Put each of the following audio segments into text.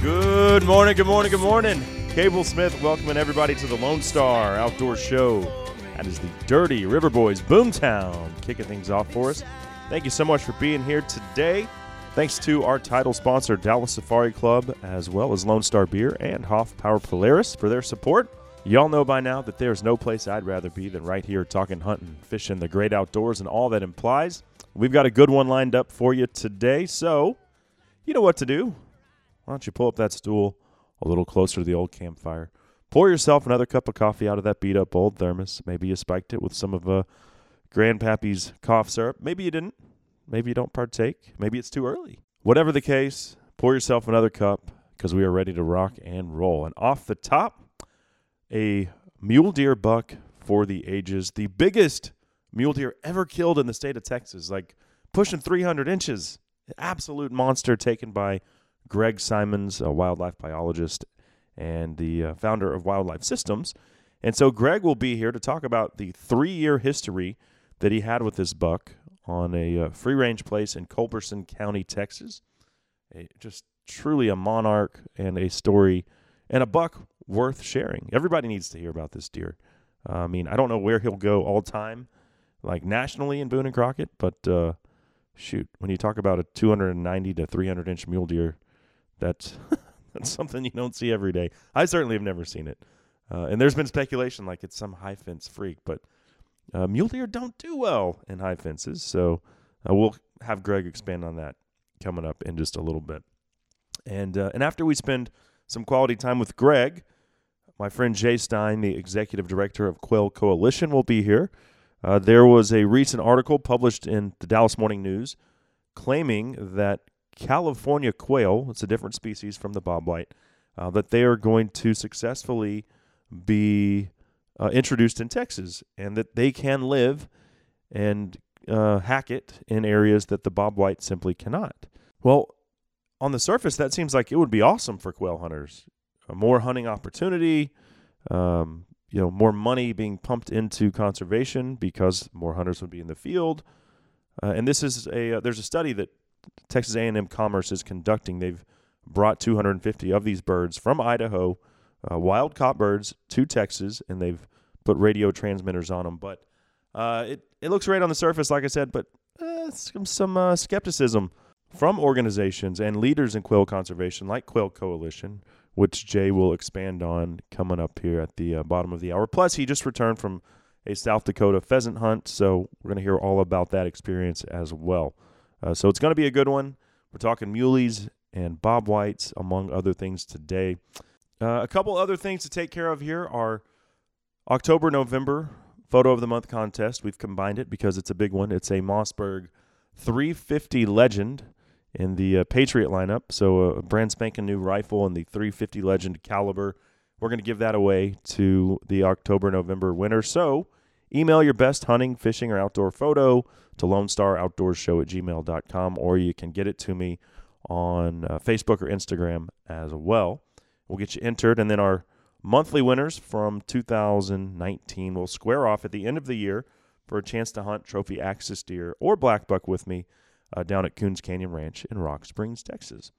Good morning, good morning, good morning. Cable Smith welcoming everybody to the Lone Star Outdoor Show. That is the Dirty River Boys Boomtown kicking things off for us. Thank you so much for being here today. Thanks to our title sponsor, Dallas Safari Club, as well as Lone Star Beer and Hoff Power Polaris for their support. Y'all know by now that there's no place I'd rather be than right here talking hunting, fishing, the great outdoors, and all that implies. We've got a good one lined up for you today, so you know what to do. Why don't you pull up that stool a little closer to the old campfire? Pour yourself another cup of coffee out of that beat up old thermos. Maybe you spiked it with some of uh, Grandpappy's cough syrup. Maybe you didn't. Maybe you don't partake. Maybe it's too early. Whatever the case, pour yourself another cup because we are ready to rock and roll. And off the top, a mule deer buck for the ages. The biggest mule deer ever killed in the state of Texas, like pushing 300 inches. Absolute monster taken by Greg Simons, a wildlife biologist and the uh, founder of Wildlife Systems. And so Greg will be here to talk about the three year history that he had with this buck on a uh, free range place in Culberson County, Texas. A, just truly a monarch and a story and a buck worth sharing. Everybody needs to hear about this deer. Uh, I mean, I don't know where he'll go all time, like nationally in Boone and Crockett, but uh, shoot, when you talk about a 290 to 300 inch mule deer, that's that's something you don't see every day. I certainly have never seen it. Uh, and there's been speculation like it's some high fence freak, but uh, mule deer don't do well in high fences. So uh, we'll have Greg expand on that coming up in just a little bit. And uh, and after we spend some quality time with Greg, my friend Jay Stein, the executive director of Quail Coalition, will be here. Uh, there was a recent article published in the Dallas Morning News claiming that California quail, it's a different species from the bobwhite, uh, that they are going to successfully be uh, introduced in Texas and that they can live and uh, hack it in areas that the bobwhite simply cannot. Well, on the surface, that seems like it would be awesome for quail hunters. More hunting opportunity, um, you know, more money being pumped into conservation because more hunters would be in the field. Uh, and this is a uh, there's a study that Texas A&M Commerce is conducting. They've brought 250 of these birds from Idaho, uh, wild caught birds, to Texas, and they've put radio transmitters on them. But uh, it it looks great on the surface, like I said, but uh, some some uh, skepticism from organizations and leaders in quail conservation, like Quail Coalition, which Jay will expand on coming up here at the uh, bottom of the hour. Plus, he just returned from a South Dakota pheasant hunt, so we're going to hear all about that experience as well. Uh, so it's going to be a good one. We're talking muleys and bob whites, among other things today. Uh, a couple other things to take care of here are October, November photo of the month contest. We've combined it because it's a big one. It's a Mossberg 350 Legend in the uh, Patriot lineup. So a brand spanking new rifle in the 350 Legend caliber. We're going to give that away to the October, November winner. So email your best hunting, fishing, or outdoor photo to Lone Star Outdoors Show at gmail.com, or you can get it to me on uh, Facebook or Instagram as well. We'll get you entered, and then our monthly winners from 2019 will square off at the end of the year for a chance to hunt trophy axis deer or black buck with me uh, down at Coons Canyon Ranch in Rock Springs, Texas.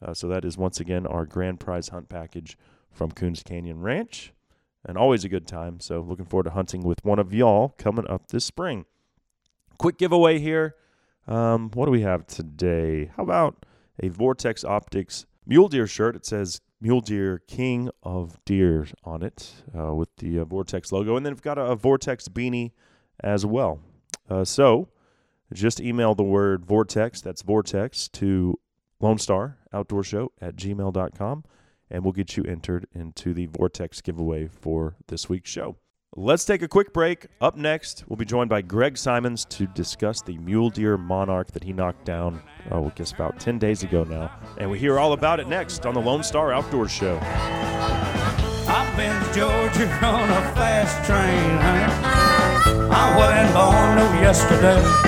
Uh, so that is once again our grand prize hunt package from Coons Canyon Ranch, and always a good time. So looking forward to hunting with one of y'all coming up this spring quick giveaway here. Um, what do we have today? How about a Vortex Optics mule deer shirt? It says Mule Deer King of Deer on it uh, with the uh, Vortex logo. And then we've got a, a Vortex beanie as well. Uh, so just email the word Vortex, that's Vortex, to Lone Star Outdoor Show at gmail.com, and we'll get you entered into the Vortex giveaway for this week's show. Let's take a quick break. Up next, we'll be joined by Greg Simons to discuss the mule deer monarch that he knocked down, oh, I guess about 10 days ago now. And we hear all about it next on the Lone Star Outdoors Show. I've been to Georgia on a fast train. I wasn't born no yesterday.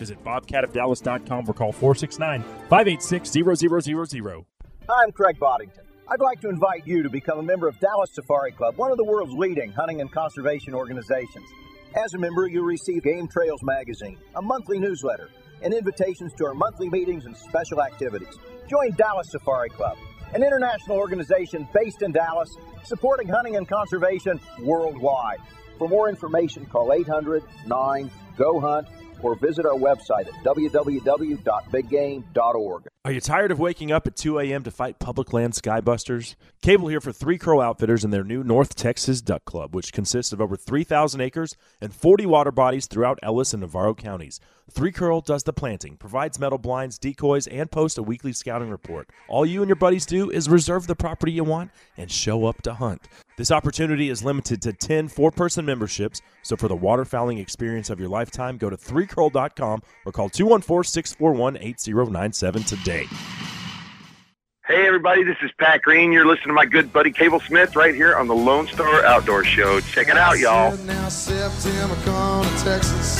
Visit bobcatofdallas.com or call 469 586 0000. I'm Craig Boddington. I'd like to invite you to become a member of Dallas Safari Club, one of the world's leading hunting and conservation organizations. As a member, you'll receive Game Trails magazine, a monthly newsletter, and invitations to our monthly meetings and special activities. Join Dallas Safari Club, an international organization based in Dallas, supporting hunting and conservation worldwide. For more information, call 800 9 GO HUNT or visit our website at www.biggame.org. Are you tired of waking up at 2 a.m. to fight public land skybusters? Cable here for Three Crow Outfitters and their new North Texas Duck Club, which consists of over 3,000 acres and 40 water bodies throughout Ellis and Navarro counties. Three Crow does the planting, provides metal blinds, decoys, and posts a weekly scouting report. All you and your buddies do is reserve the property you want and show up to hunt. This opportunity is limited to 10 four person memberships, so for the waterfowling experience of your lifetime, go to 3crow.com or call 214 641 8097 today. Hey, everybody, this is Pat Green. You're listening to my good buddy Cable Smith right here on the Lone Star Outdoor Show. Check it out, y'all. Now September come to Texas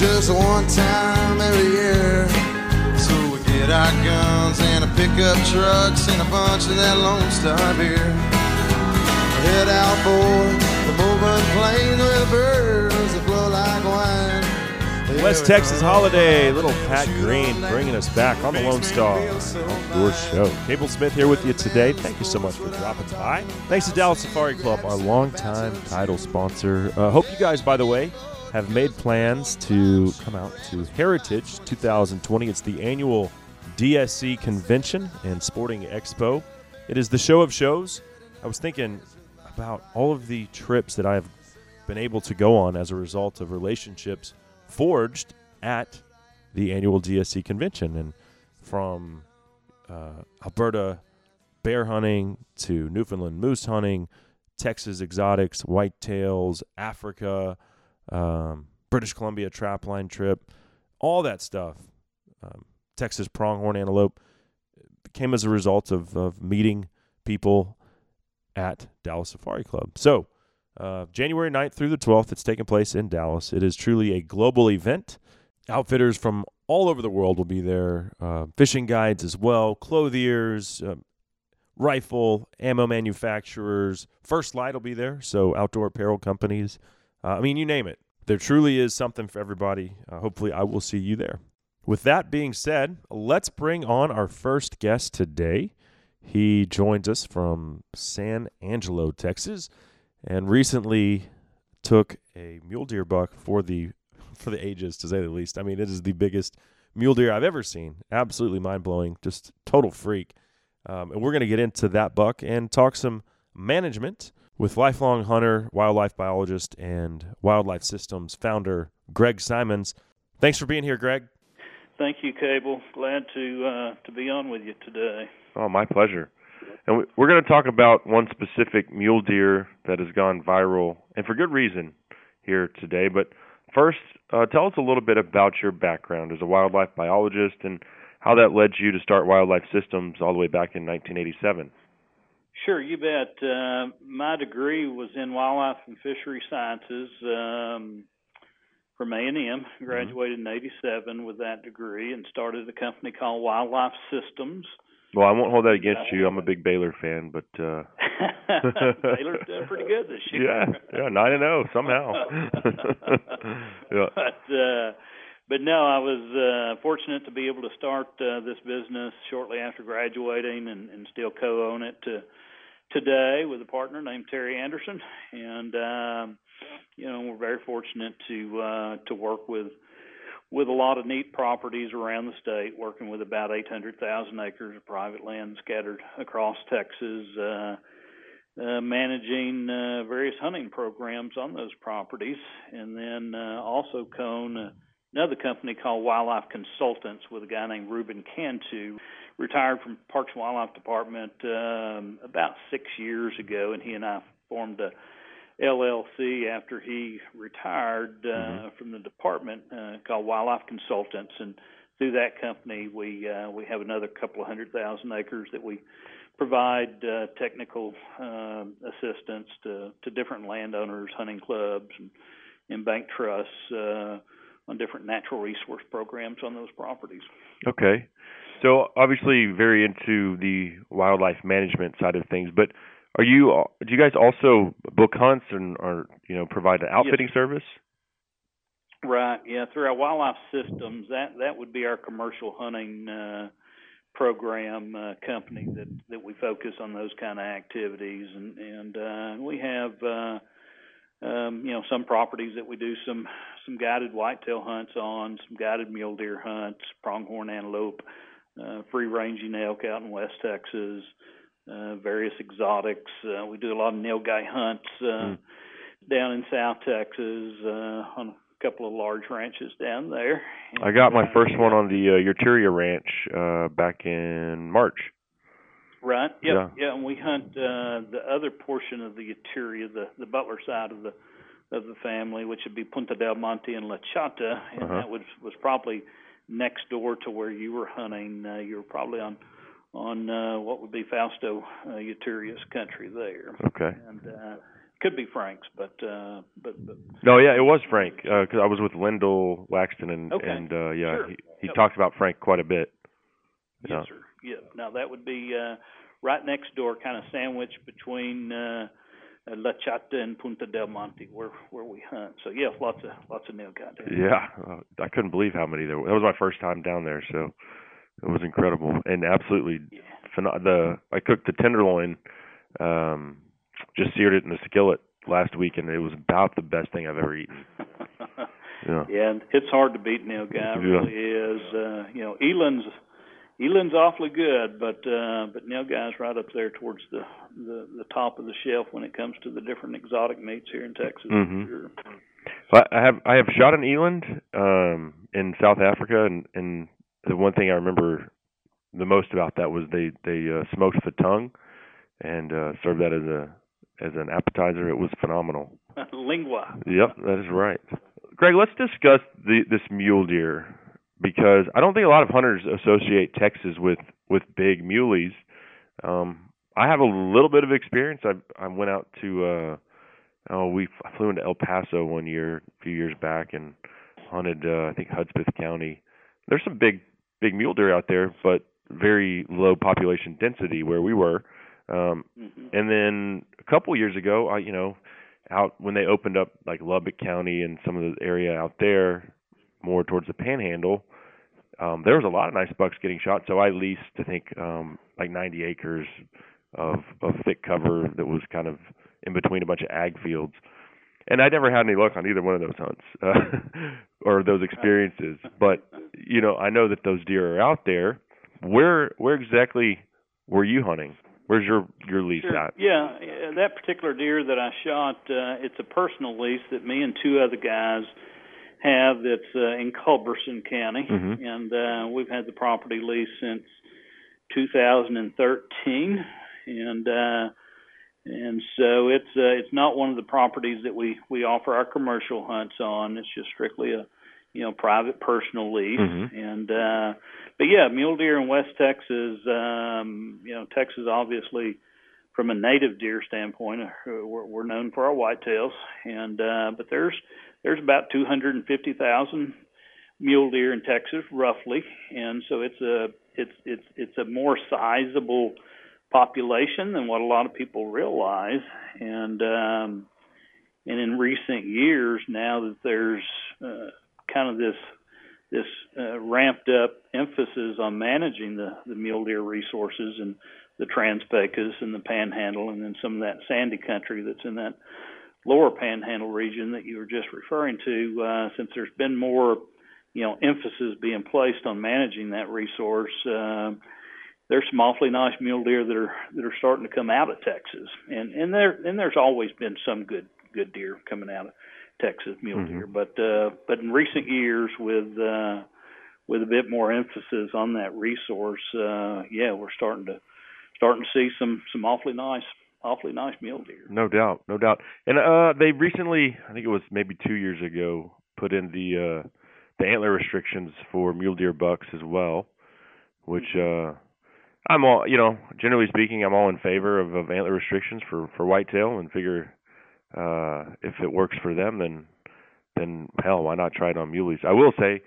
just one time every year. So we get our guns and a pickup trucks and a bunch of that Lone Star beer. Head out for the moving plains where the birds West Texas holiday, little Pat Green bringing us back on the Lone Star Outdoor Show. Cable Smith here with you today. Thank you so much for dropping by. Thanks to Dallas Safari Club, our longtime title sponsor. Uh, hope you guys, by the way, have made plans to come out to Heritage 2020. It's the annual DSC Convention and Sporting Expo. It is the show of shows. I was thinking about all of the trips that I have been able to go on as a result of relationships forged at the annual DSC convention. And from uh, Alberta bear hunting to Newfoundland moose hunting, Texas exotics, whitetails, Africa, um, British Columbia trapline trip, all that stuff, um, Texas pronghorn antelope, came as a result of, of meeting people at Dallas Safari Club. So, uh, January 9th through the 12th, it's taking place in Dallas. It is truly a global event. Outfitters from all over the world will be there, uh, fishing guides as well, clothiers, uh, rifle, ammo manufacturers. First Light will be there, so outdoor apparel companies. Uh, I mean, you name it. There truly is something for everybody. Uh, hopefully, I will see you there. With that being said, let's bring on our first guest today. He joins us from San Angelo, Texas and recently took a mule deer buck for the for the ages to say the least. I mean, it is the biggest mule deer I've ever seen. Absolutely mind blowing, just total freak. Um, and we're going to get into that buck and talk some management with lifelong hunter, wildlife biologist, and wildlife systems founder Greg Simons. Thanks for being here, Greg. Thank you, Cable. Glad to uh, to be on with you today. Oh, my pleasure. And we're going to talk about one specific mule deer that has gone viral, and for good reason, here today. But first, uh, tell us a little bit about your background as a wildlife biologist and how that led you to start Wildlife Systems all the way back in 1987. Sure, you bet. Uh, my degree was in wildlife and fishery sciences um, from A&M. Mm-hmm. Graduated mm-hmm. in '87 with that degree and started a company called Wildlife Systems. Well, I won't hold that against you. I'm a big Baylor fan, but uh Baylor's doing pretty good this year. Yeah, yeah, nine and zero somehow. yeah. But uh but no, I was uh fortunate to be able to start uh, this business shortly after graduating and, and still co-own it to today with a partner named Terry Anderson and um you know, we're very fortunate to uh to work with with a lot of neat properties around the state, working with about 800,000 acres of private land scattered across Texas, uh, uh, managing uh, various hunting programs on those properties, and then uh, also co-own another company called Wildlife Consultants with a guy named Ruben Cantu. retired from Parks and Wildlife Department um, about six years ago, and he and I formed a LLC after he retired uh, mm-hmm. from the department uh, called Wildlife Consultants, and through that company we uh, we have another couple of hundred thousand acres that we provide uh, technical uh, assistance to, to different landowners, hunting clubs, and, and bank trusts uh, on different natural resource programs on those properties. Okay. So obviously very into the wildlife management side of things, but are you do you guys also book hunts and or you know provide an outfitting yes. service? Right. Yeah, through our wildlife systems, that that would be our commercial hunting uh program uh, company that that we focus on those kind of activities and and uh we have uh um you know some properties that we do some some guided whitetail hunts on some guided mule deer hunts pronghorn antelope uh free ranging elk out in west texas uh various exotics uh we do a lot of nilgai hunts uh mm. down in south texas uh on a couple of large ranches down there. I got my first one on the uh, Yturria Ranch uh, back in March. Right. Yep. Yeah. Yeah. And we hunt uh, the other portion of the Yturria, the the Butler side of the of the family, which would be Punta del Monte and La Chata, and uh-huh. that was was probably next door to where you were hunting. Uh, you were probably on on uh, what would be Fausto uh, Yturria's country there. Okay. And uh, could be Frank's, but uh, but, but no, yeah, it was Frank because uh, I was with Lyndall Waxton and okay. and uh, yeah, sure. he, he yep. talked about Frank quite a bit. Yes, yeah. sir. Yeah. Now that would be uh, right next door, kind of sandwiched between uh, La Chata and Punta del Monte, where where we hunt. So yeah, lots of lots of nilgai there. Yeah, uh, I couldn't believe how many there were. That was my first time down there, so it was incredible and absolutely yeah. phen- the I cooked the tenderloin. Um, just seared it in the skillet last week, and it was about the best thing I've ever eaten. yeah, yeah, and it's hard to beat Nilgai. It really is. Uh, you know, Eland's Eland's awfully good, but uh, but Nilgai's right up there towards the, the the top of the shelf when it comes to the different exotic meats here in Texas. Mm-hmm. Sure. I have I have shot an eland um, in South Africa, and and the one thing I remember the most about that was they they uh, smoked the tongue and uh, served that as a as an appetizer. It was phenomenal. Lingua. Yep, that is right. Greg, let's discuss the, this mule deer because I don't think a lot of hunters associate Texas with with big muleys. Um, I have a little bit of experience. I I went out to uh, oh we flew into El Paso one year a few years back and hunted uh, I think Hudspeth County. There's some big big mule deer out there, but very low population density where we were. Um, mm-hmm. And then a couple years ago, I you know, out when they opened up like Lubbock County and some of the area out there, more towards the Panhandle, um, there was a lot of nice bucks getting shot. So I leased, I think, um, like 90 acres of of thick cover that was kind of in between a bunch of ag fields. And I never had any luck on either one of those hunts uh, or those experiences. But you know, I know that those deer are out there. Where where exactly were you hunting? Where's your your lease sure. at? Yeah, that particular deer that I shot, uh, it's a personal lease that me and two other guys have. That's uh, in Culberson County, mm-hmm. and uh, we've had the property lease since 2013, and uh, and so it's uh, it's not one of the properties that we we offer our commercial hunts on. It's just strictly a you know private personal lease, mm-hmm. and uh, but yeah, mule deer in West Texas, um, you know, Texas obviously from a native deer standpoint, uh, we're, we're known for our whitetails, and uh, but there's there's about 250,000 mule deer in Texas, roughly, and so it's a it's it's it's a more sizable population than what a lot of people realize, and um, and in recent years, now that there's uh, kind of this this uh, ramped up emphasis on managing the, the mule deer resources and the Trans-Pecos and the Panhandle, and then some of that sandy country that's in that lower Panhandle region that you were just referring to. Uh, since there's been more, you know, emphasis being placed on managing that resource, uh, there's some awfully nice mule deer that are that are starting to come out of Texas, and and there and there's always been some good good deer coming out of Texas mule mm-hmm. deer. But uh, but in recent years, with uh, with a bit more emphasis on that resource, uh, yeah, we're starting to starting to see some some awfully nice awfully nice mule deer. No doubt, no doubt. And uh they recently, I think it was maybe 2 years ago, put in the uh the antler restrictions for mule deer bucks as well, which uh I'm all, you know, generally speaking, I'm all in favor of, of antler restrictions for for whitetail and figure uh if it works for them then then hell, why not try it on muleys? I will say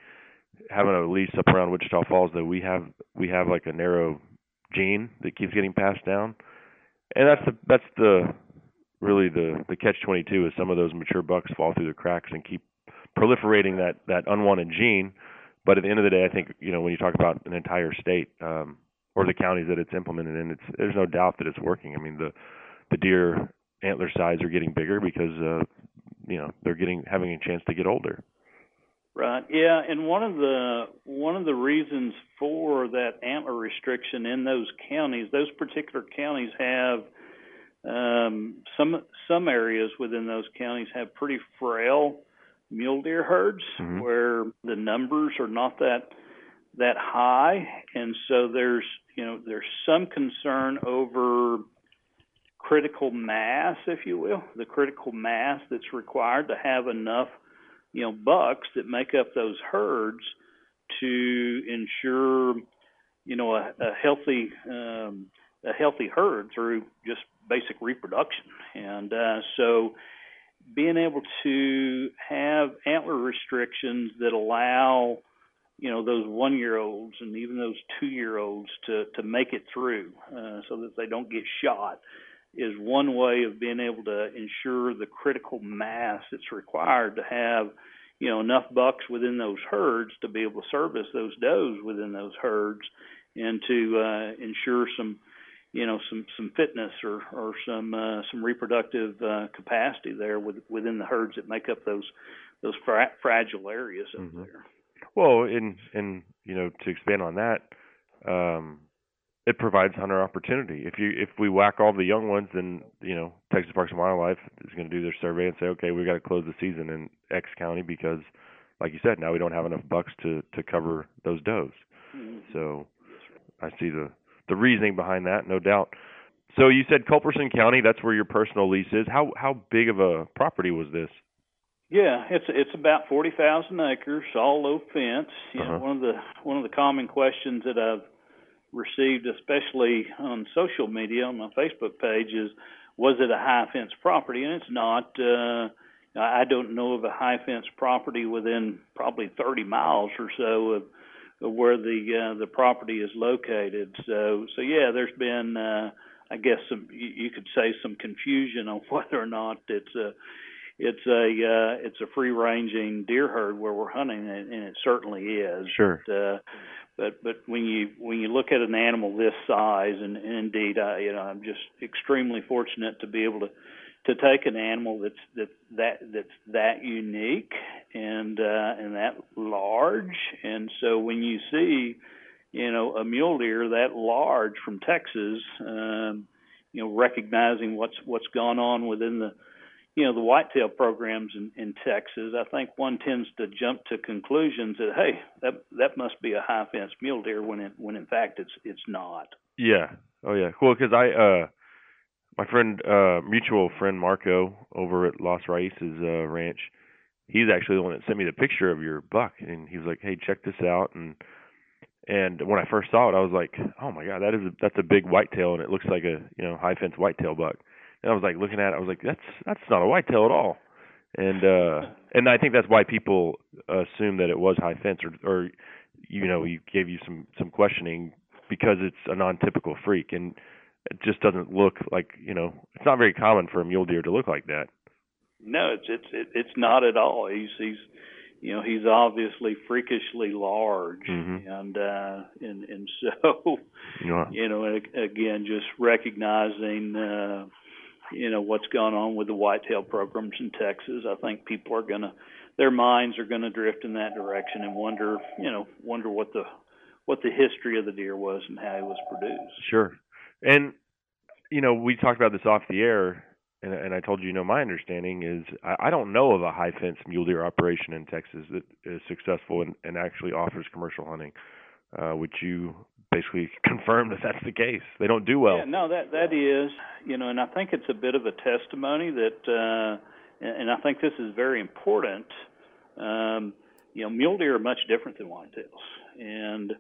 having a lease up around Wichita Falls that we have we have like a narrow gene that keeps getting passed down and that's the that's the really the the catch 22 is some of those mature bucks fall through the cracks and keep proliferating that that unwanted gene but at the end of the day i think you know when you talk about an entire state um or the counties that it's implemented in it's there's no doubt that it's working i mean the the deer antler size are getting bigger because uh you know they're getting having a chance to get older Right. Yeah, and one of the one of the reasons for that antler restriction in those counties, those particular counties have um, some some areas within those counties have pretty frail mule deer herds Mhm. where the numbers are not that that high, and so there's you know there's some concern over critical mass, if you will, the critical mass that's required to have enough you know bucks that make up those herds to ensure you know a, a healthy um, a healthy herd through just basic reproduction. And uh, so being able to have antler restrictions that allow you know those one year olds and even those two year olds to to make it through uh, so that they don't get shot is one way of being able to ensure the critical mass that's required to have you know enough bucks within those herds to be able to service those does within those herds and to uh, ensure some you know some some fitness or or some uh, some reproductive uh, capacity there with, within the herds that make up those those fra- fragile areas up Mhm. there. Well, and and you know to expand on that, um, it provides hunter opportunity. If you if we whack all the young ones, then you know Texas Parks and Wildlife is going to do their survey and say, okay, we got to close the season in X county because, like you said, now we don't have enough bucks to to cover those does. So I see the the reasoning behind that, no doubt. So you said Culberson County, that's where your personal lease is. How how big of a property was this? Yeah, it's it's about forty thousand acres, all low fence. You Uh-huh. one of the one of the common questions that I've received, especially on social media on my Facebook page, is was it a high fence property? And it's not. Uh, I don't know of a high fence property within probably thirty miles or so of, of where the uh, the property is located. So so yeah, there's been uh, I guess some you, you could say some confusion on whether or not it's a it's a uh, it's a free ranging deer herd where we're hunting, and, and it certainly is. Sure. But, uh, but but when you when you look at an animal this size, and, and indeed, I you know I'm just extremely fortunate to be able to to take an animal that's that that that's that unique and uh, and that large, and so when you see you know a mule deer that large from Texas, um, you know recognizing what's what's gone on within the you know the whitetail programs in, in Texas, I think one tends to jump to conclusions that hey, that that must be a high fence mule deer when it when in fact it's it's not. Yeah. Oh yeah. Cool. Because I uh, my friend uh, mutual friend Marco over at Los Raices uh, Ranch, he's actually the one that sent me the picture of your buck, and he was like, "Hey, check this out." And and when I first saw it, I was like, "Oh my god, that is a, that's a big whitetail, and it looks like a you know high fence whitetail buck." And I was like looking at it, I was like, "That's that's not a whitetail at all." And uh and I think that's why people assume that it was high fence, or or you know, you gave you some some questioning because it's a non-typical freak, and it just doesn't look like you know, it's not very common for a mule deer to look like that. No, it's it's it's not at all. He's he's you know he's obviously freakishly large, Mhm. and uh, and and so You know, you know again just recognizing uh, you know what's gone on with the whitetail programs in Texas. I think people are gonna their minds are gonna drift in that direction and wonder you know wonder what the what the history of the deer was and how it was produced. Sure. And you know, we talked about this off the air. and, and I told you, you know, my understanding is I, I don't know of a high fence mule deer operation in Texas that is successful and, and actually offers commercial hunting. Uh, would you basically confirm that that's the case? They don't do well. Yeah, no, that that is, you know, and I think it's a bit of a testimony that, uh, and, and I think this is very important. Um, you know, mule deer are much different than whitetails, and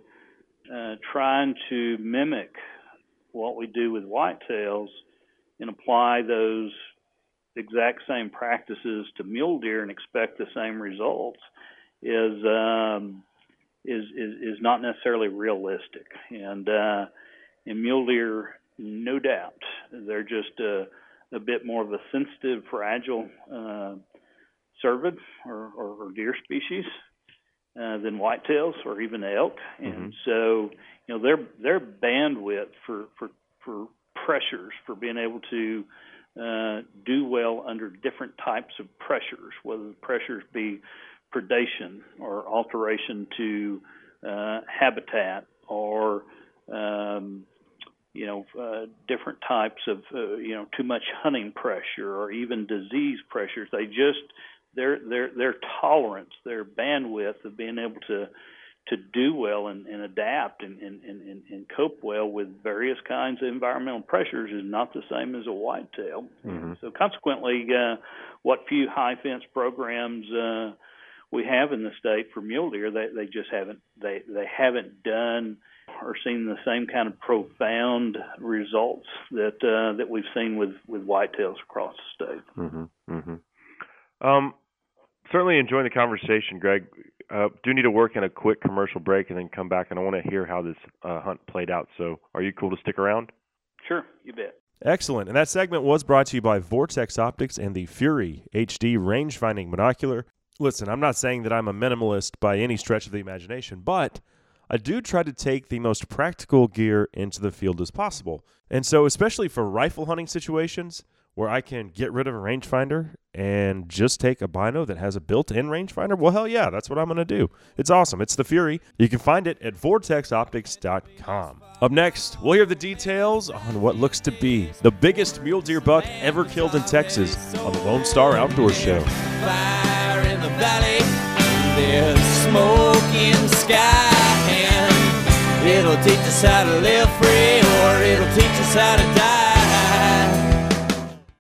uh, trying to mimic what we do with whitetails and apply those exact same practices to mule deer and expect the same results is um, is, is is not necessarily realistic. And uh, in mule deer, no doubt, they're just a, a bit more of a sensitive, fragile uh, cervid or, or, or deer species uh, than whitetails or even elk. And Mhm. so, you know, their their bandwidth for for for pressures for being able to uh, do well under different types of pressures, whether the pressures be predation or alteration to uh, habitat or um, you know uh, different types of uh, you know too much hunting pressure or even disease pressures. They just their their their tolerance, their bandwidth of being able to to do well and, and adapt and, and, and, and cope well with various kinds of environmental pressures is not the same as a whitetail. Mhm. So consequently, uh, what few high fence programs uh, we have in the state for mule deer, they, they just haven't they, they haven't done or seen the same kind of profound results that uh, that we've seen with with whitetails across the state. hmm hmm Um, certainly enjoying the conversation, Greg. Uh, do need to work in a quick commercial break and then come back, and I want to hear how this uh, hunt played out. So, are you cool to stick around? Sure, you bet. Excellent. And that segment was brought to you by Vortex Optics and the Fury HD range finding binocular. Listen, I'm not saying that I'm a minimalist by any stretch of the imagination, but I do try to take the most practical gear into the field as possible. And so, especially for rifle hunting situations where I can get rid of a rangefinder and just take a bino that has a built in rangefinder, well, hell yeah, that's what I'm going to do. It's awesome. It's the Fury. You can find it at vortexoptics.com. Up next, we'll hear the details on what looks to be the biggest mule deer buck ever killed in Texas on the Lone Star Outdoor Show. Valley. There's smoke in the sky, and it'll teach us how to live free, or it'll teach us how to die.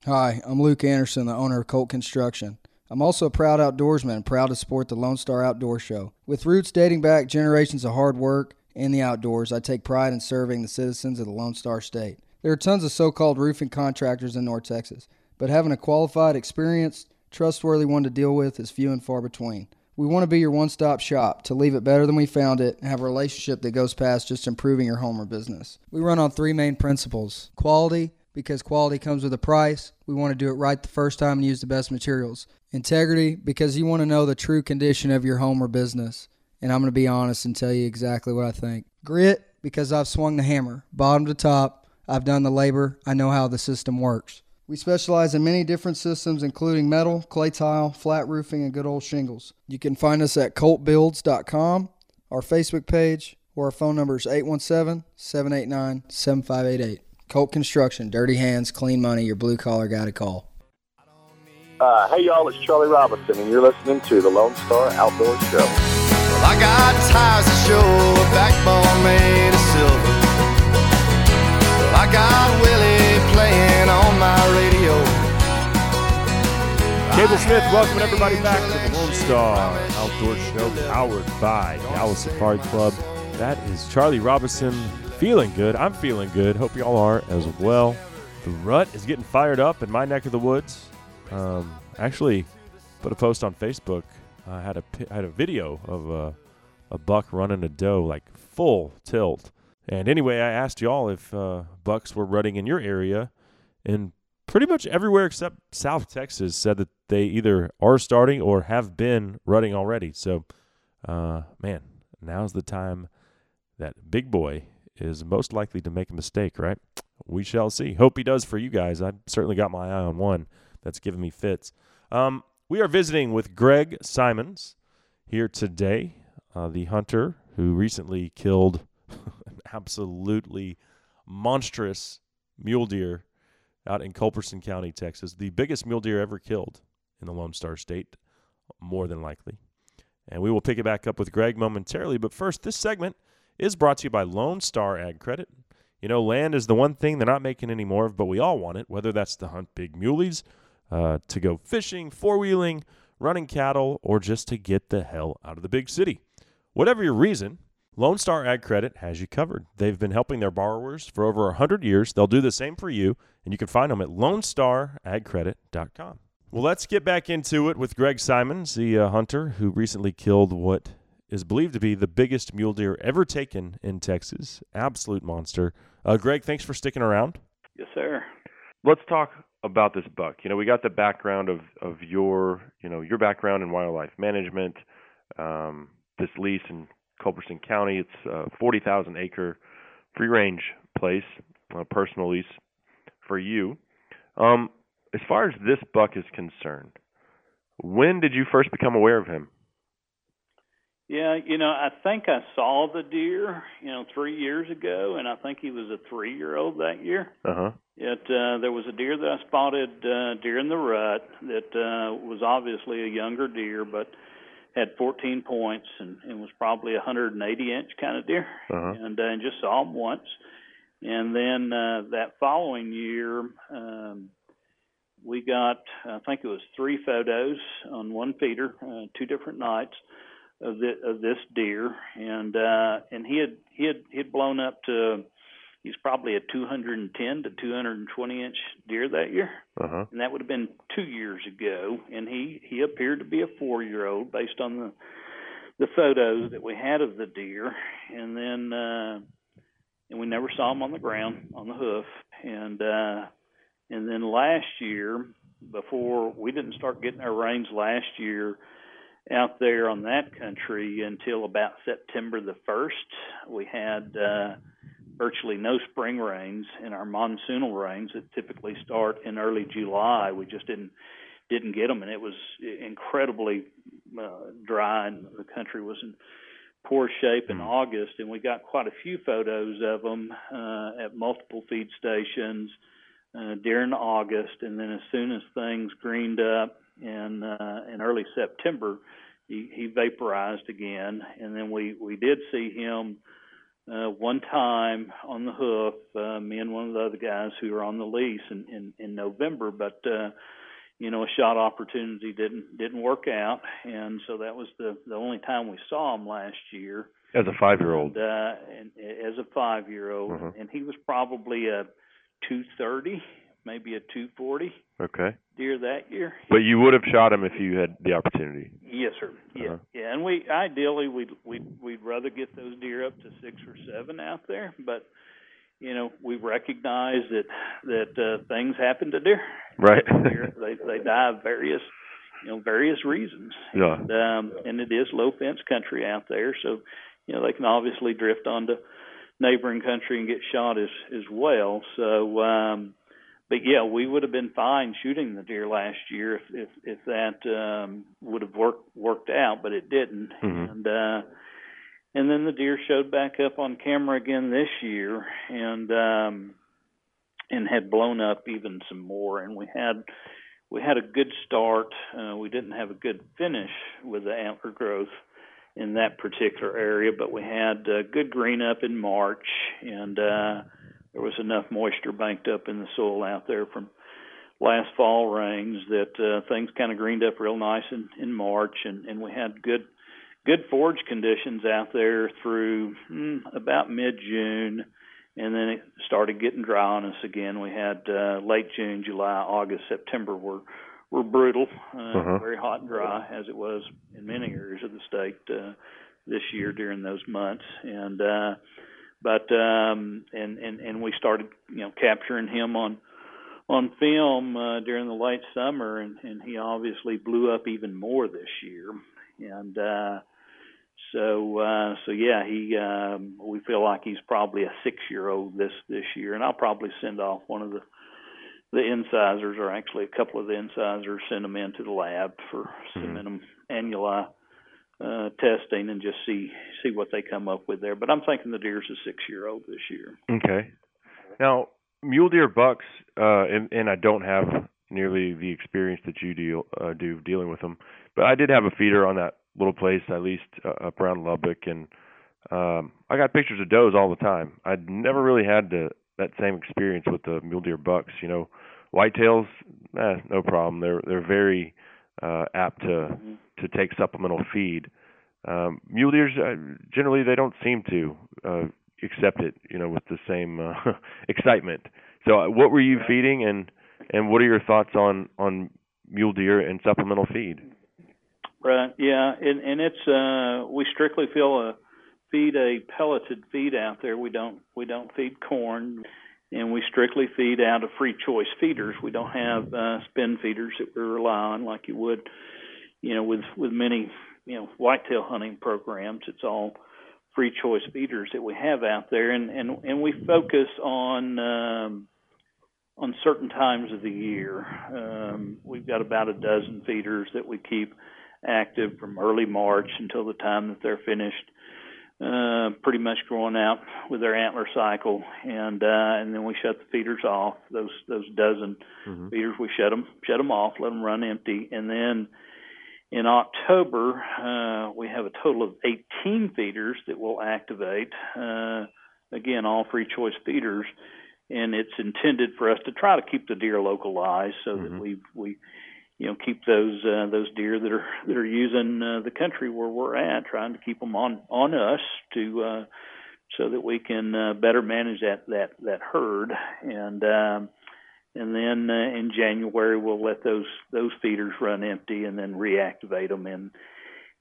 Hi, I'm Luke Anderson, the owner of Colt Construction. I'm also a proud outdoorsman and proud to support the Lone Star Outdoor Show. With roots dating back generations of hard work in the outdoors, I take pride in serving the citizens of the Lone Star State. There are tons of so called roofing contractors in North Texas, but having a qualified, experienced, trustworthy one to deal with is few and far between. We want to be your one stop shop to leave it better than we found it and have a relationship that goes past just improving your home or business. We run on three main principles quality, because quality comes with a price. We want to do it right the first time and use the best materials. Integrity, because you want to know the true condition of your home or business. And I'm going to be honest and tell you exactly what I think. Grit, because I've swung the hammer, bottom to top. I've done the labor. I know how the system works. We specialize in many different systems, including metal, clay tile, flat roofing, and good old shingles. You can find us at coltbuilds.com, our Facebook page, or our phone number is 817 789 7588. Colt Construction, dirty hands, clean money, your blue collar guy to call. Uh, hey y'all, it's Charlie Robison, and you're listening to the Lone Star Outdoor Show. Well, I got ties that show a backbone made of silver. Well, I got Willie playing on my radio. Cable Smith, welcome everybody back to the Lone Star Outdoor Show, powered by Dallas Safari Club. That is Charlie Robison, feeling good. I'm feeling good. Hope y'all are as well. The rut is getting fired up in my neck of the woods. Um, actually, put a post on Facebook. I had a pi- had a video of a, a buck running a doe like full tilt. And anyway, I asked y'all if uh, bucks were rutting in your area, and pretty much everywhere except South Texas said that they either are starting or have been running already. So, uh, man, now's the time that Big Boy is most likely to make a mistake, right? We shall see. Hope he does for you guys. I've certainly got my eye on one that's giving me fits. Um, we are visiting with Greg Simons here today, uh, the hunter who recently killed an absolutely monstrous mule deer out in Culberson County, Texas, the biggest mule deer ever killed in the Lone Star State, more than likely. And we will pick it back up with Greg momentarily. But first, this segment is brought to you by Lone Star Ag Credit. You know, land is the one thing they're not making any more of, but we all want it, whether that's to hunt big muleys, uh, to go fishing, four wheeling, running cattle, or just to get the hell out of the big city. Whatever your reason, Lone Star Ag Credit has you covered. They've been helping their borrowers for over 100 years. They'll do the same for you, and you can find them at lonestaragcredit.com. Well, let's get back into it with Greg Simons, the uh, hunter who recently killed what is believed to be the biggest mule deer ever taken in Texas. Absolute monster. Uh, Greg, thanks for sticking around. Yes, sir. Let's talk about this buck. You know, we got the background of, of your, you know, your background in wildlife management, um, this lease in Culberson County. It's a 40,000 acre free range place, a personal lease for you. Um, as far as this buck is concerned, when did you first become aware of him? Yeah, you know, I think I saw the deer, you know, three years ago, and I think he was a three-year-old that year. Uh huh. It uh, there was a deer that I spotted uh, during the rut that uh, was obviously a younger deer, but had 14 points and, and was probably a 180 inch kind of deer, Uh-huh. and uh, just saw him once. And then uh, that following year, um, we got I think it was three photos on one feeder, uh, two different nights of, the, of this deer, and uh, and he had he had he had blown up to he's probably a 210 to 220 inch deer that year Uh huh. and that would have been two years ago. And he he appeared to be a four year old based on the the photos that we had of the deer. And then uh, and we never saw him on the ground on the hoof. And uh, and then last year, before we didn't start getting our rains last year out there on that country until about September the first, we had. Uh, virtually no spring rains and our monsoonal rains that typically start in early July. We just didn't didn't get them, and it was incredibly uh, dry, and the country was in poor shape in August. And we got quite a few photos of them uh, at multiple feed stations uh, during August, and then as soon as things greened up in uh, in early September, he, he vaporized again, and then we we did see him uh, one time on the hoof, uh, me and one of the other guys who were on the lease in, in, in November, but uh, you know, a shot opportunity didn't didn't work out, and so that was the the only time we saw him last year. As a five year old. And, uh, and as a five year old, Mhm. and he was probably a 230, maybe a 240 Okay. deer that year. But you would have shot him if you had the opportunity. Yes, sir. Yeah, Uh-huh. yeah. And we ideally we'd we'd we'd rather get those deer up to six or seven out there, but you know we recognize that that uh, things happen to deer. Right. Deer, they they die of various you know various reasons. Yeah. And, um, and it is low fence country out there, so you know they can obviously drift onto neighboring country and get shot as as well. So. um but yeah, we would have been fine shooting the deer last year if if, if that um, would have worked worked out, but it didn't. Mhm. And uh, and then the deer showed back up on camera again this year, and um, and had blown up even some more. And we had we had a good start. Uh, we didn't have a good finish with the antler growth in that particular area, but we had uh, good green up in March and. uh there was enough moisture banked up in the soil out there from last fall rains that uh, things kind of greened up real nice in, in March, and, and we had good good forage conditions out there through mm, about mid June, and then it started getting dry on us again. We had uh, late June, July, August, September were were brutal, uh, Uh-huh. very hot and dry as it was in many areas of the state uh, this year during those months, and. uh but um and and and we started you know capturing him on on film uh, during the late summer and and he obviously blew up even more this year. And uh so uh so yeah he um we feel like he's probably a 6 year old this this year. And I'll probably send off one of the the incisors or actually a couple of the incisors send them into the lab for cementum annuli uh, testing and just see see what they come up with there. But I'm thinking the deer's a six year old this year. Okay. Now, mule deer bucks, uh, and, and I don't have nearly the experience that you deal uh, do dealing with them, but I did have a feeder on that little place at least uh, up around Lubbock, and um, I got pictures of does all the time. I'd never really had the, that same experience with the mule deer bucks. You know, whitetails, eh, no problem. They're they're very apt to Mm-hmm. to take supplemental feed. Um, mule deers uh, generally they don't seem to uh, accept it, you know, with the same uh, excitement. So, uh, what were you feeding, and and what are your thoughts on on mule deer and supplemental feed? Right. Yeah, and and it's uh we strictly feel a feed a pelleted feed out there. We don't we don't feed corn, and we strictly feed out of free choice feeders. We don't have uh, spin feeders that we rely on like you would, you know, with with many you know whitetail hunting programs. It's all free choice feeders that we have out there, and and and we focus on. Um, on certain times of the year, um, we've got about a dozen feeders that we keep active from early March until the time that they're finished, uh, pretty much growing out with their antler cycle, and uh, and then we shut the feeders off. Those those dozen Mm-hmm. feeders, we shut them shut them off, let them run empty, and then in October uh, we have a total of 18 feeders that will activate. Uh, again, all free choice feeders. And it's intended for us to try to keep the deer localized, so that we we you know keep those uh, those deer that are that are using uh, the country where we're at, trying to keep them on on us to uh, so that we can uh, better manage that that that herd. And um, and then uh, in January we'll let those those feeders run empty and then reactivate them in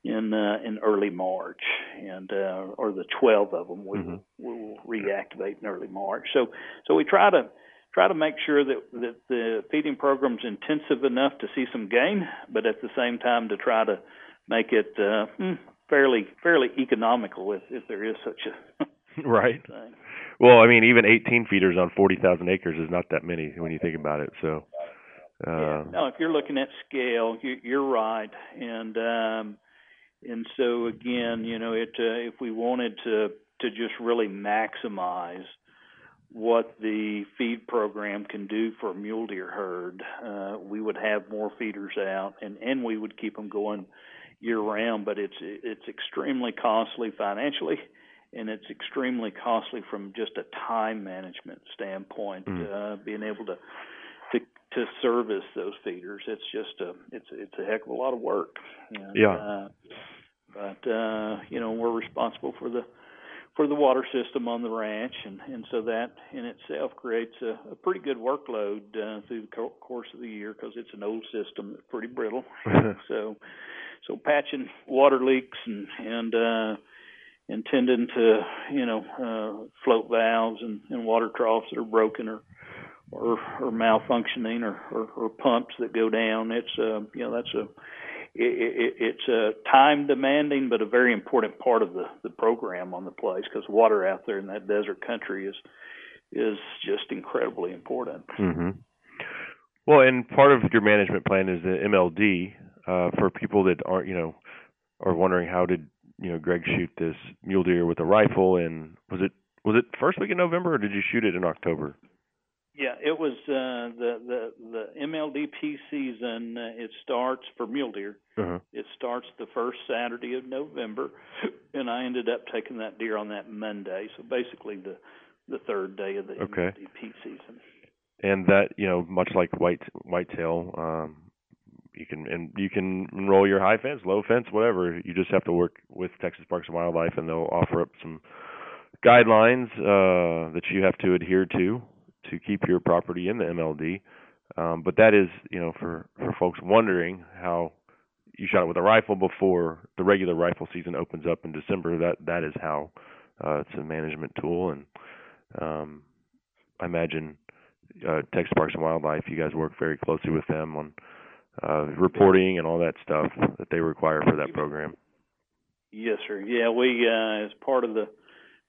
in uh, in early March. And uh, or the 12 of them we will we will reactivate in early March. So so we try to try to make sure that that the feeding program's intensive enough to see some gain, but at the same time to try to make it uh, hmm, fairly fairly economical if if there is such a Right. thing. Well, I mean, even 18 feeders on 40,000 acres is not that many when you think about it. So, uh, No, if you're looking at scale, you, you're right, and um, and so again, you know, it uh, if we wanted to to just really maximize what the feed program can do for a mule deer herd, uh, we would have more feeders out, and and we would keep them going year round. But it's it's extremely costly financially, and it's extremely costly from just a time management standpoint. Uh, being able to to to service those feeders, it's just a it's it's a heck of a lot of work. And, Yeah. Uh, but uh, you know, we're responsible for the for the water system on the ranch, and and so that in itself creates a, a pretty good workload uh, through the co- course of the year because it's an old system that's pretty brittle. so so patching water leaks and and uh, and tending to you know uh, float valves and, and water troughs that are broken or or, or malfunctioning or, or, or pumps that go down. It's uh, you know that's a it, it, it's a time demanding but a very important part of the the program on the place because water out there in that desert country is is just incredibly important. hmm Well, and part of your management plan is the MLD. Uh, for people that aren't, you know, are wondering how did you know Greg shoot this mule deer with a rifle, and was it was it first week in November, or did you shoot it in October? Yeah, it was uh, the the the MLDP season. Uh, it starts for mule deer. Uh-huh. It starts the first Saturday of November, and I ended up taking that deer on that Monday. So basically, the the third day of the Okay. MLDP season. and that you know much like white whitetail um you can and you can enroll your high fence low fence whatever you just have to work with texas parks and wildlife and they'll offer up some guidelines uh that you have to adhere to to keep your property in the mld um but that is you know for for folks wondering how you shot it with a rifle before the regular rifle season opens up in december that that is how uh it's a management tool and um i imagine uh, Texas Parks and Wildlife, you guys work very closely with them on uh, reporting and all that stuff that they require for that program. Yes, sir. Yeah, we uh, as part of the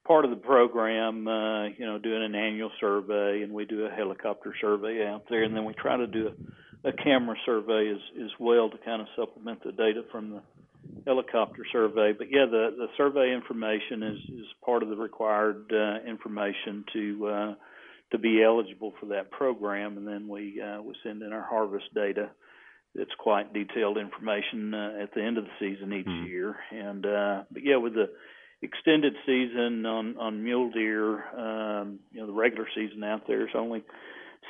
part of the program, uh, you know, doing an annual survey, and we do a helicopter survey out there, and then we try to do a, a camera survey as as well to kind of supplement the data from the helicopter survey. But yeah, the the survey information is is part of the required uh, information to uh, to be eligible for that program, and then we uh, we send in our harvest data. It's quite detailed information uh, at the end of the season each Mhm. year, and uh, but yeah, with the extended season on on mule deer, um, you know, the regular season out there is only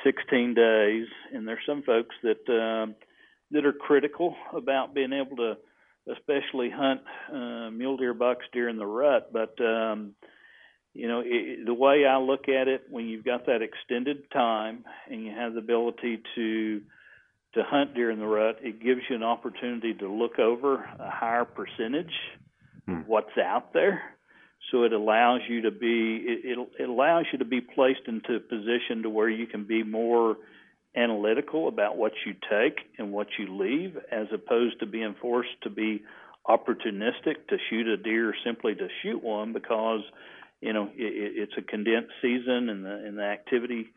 16 days, and there's some folks that um, that are critical about being able to, especially hunt uh, mule deer, bucks during the rut. But um, you know, it, the way I look at it, when you've got that extended time and you have the ability to to hunt during the rut, it gives you an opportunity to look over a higher percentage of what's out there. So it allows you to be it, it, it allows you to be placed into a position to where you can be more analytical about what you take and what you leave, as opposed to being forced to be opportunistic to shoot a deer simply to shoot one because you know it, it's a condensed season and the and the activity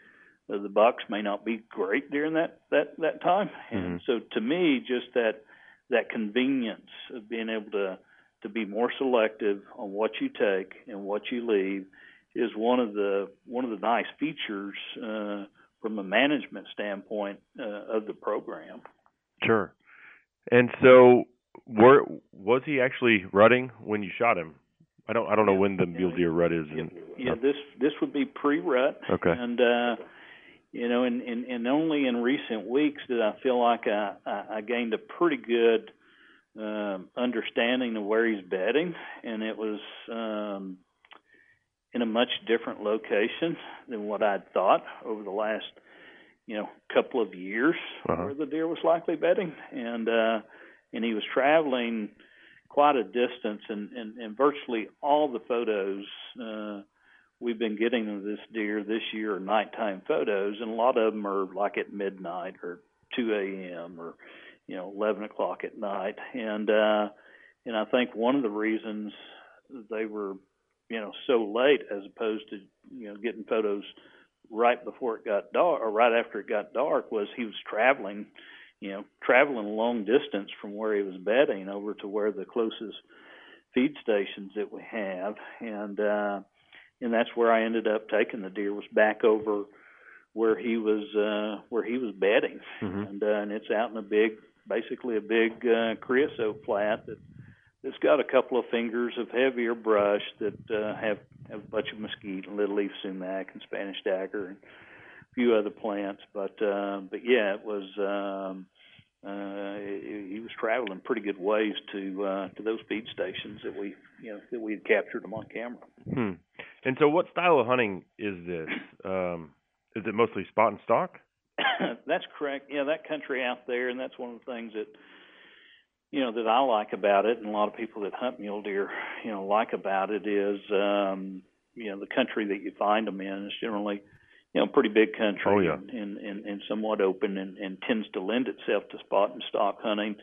of the bucks may not be great during that that that time. And so to me, just that that convenience of being able to to be more selective on what you take and what you leave is one of the one of the nice features uh, from a management standpoint uh, of the program. Sure. And so, were was he actually rutting when you shot him? I don't I don't know when the mule deer rut is. In, Yeah, this this would be pre-rut. Okay. And uh, you know, and, and and only in recent weeks did I feel like I, I gained a pretty good um, understanding of where he's bedding, and it was um, in a much different location than what I'd thought over the last you know couple of years Uh-huh. where the deer was likely bedding, and uh, and he was traveling quite a distance, and and, and virtually all the photos. Uh, We've been getting of this deer this year are nighttime photos, and a lot of them are like at midnight or 2 a.m. or you know 11 o'clock at night, and uh, and I think one of the reasons they were you know so late as opposed to you know getting photos right before it got dark or right after it got dark was he was traveling you know traveling a long distance from where he was bedding over to where the closest feed stations that we have. And uh and that's where I ended up taking the deer was back over where he was uh where he was bedding. Mhm. and uh, and it's out in a big basically a big uh creosote flat that that's got a couple of fingers of heavier brush that uh have have a bunch of mesquite and little leaf sumac and Spanish dagger and a few other plants but uh but yeah it was um uh he was traveling pretty good ways to uh to those feed stations that we you know that we had captured them on camera Hmm. And so, what style of hunting is this? Um, is it mostly spot and stock? that's correct. Yeah, that country out there, and that's one of the things that you know that I like about it, and a lot of people that hunt mule deer, you know, like about it is, um, you know, the country that you find them in is generally, you know, pretty big country Oh, yeah. and, and, and, somewhat open, and, and tends to lend itself to spot and stock hunting.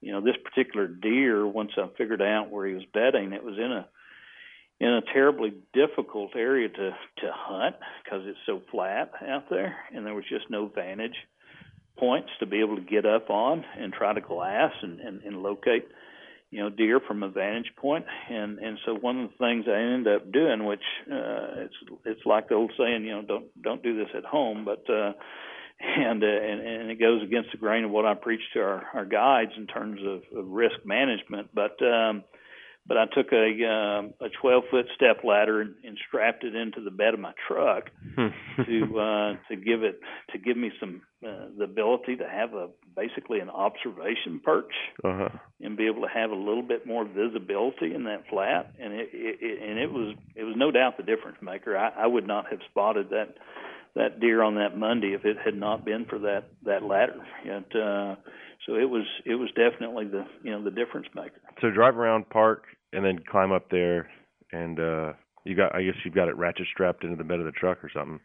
You know, this particular deer, once I figured out where he was bedding, it was in a in a terribly difficult area to to hunt because it's so flat out there, and there was just no vantage points to be able to get up on and try to glass and, and, and locate you know deer from a vantage point. And and so one of the things I ended up doing which uh it's it's like the old saying you know don't don't do this at home but uh and uh, and and it goes against the grain of what I preach to our our guides in terms of, of risk management. But um but I took a um, a 12 foot step ladder and, and strapped it into the bed of my truck to uh, to give it to give me some uh, the ability to have a basically an observation perch Uh huh. and be able to have a little bit more visibility in that flat and it, it, it and it was it was no doubt the difference maker. I, I would not have spotted that that deer on that Monday if it had not been for that that ladder. Yet, uh, so it was it was definitely the you know the difference maker. So drive around, park, and then climb up there, and uh, you got. I guess you've got it ratchet strapped into the bed of the truck or something.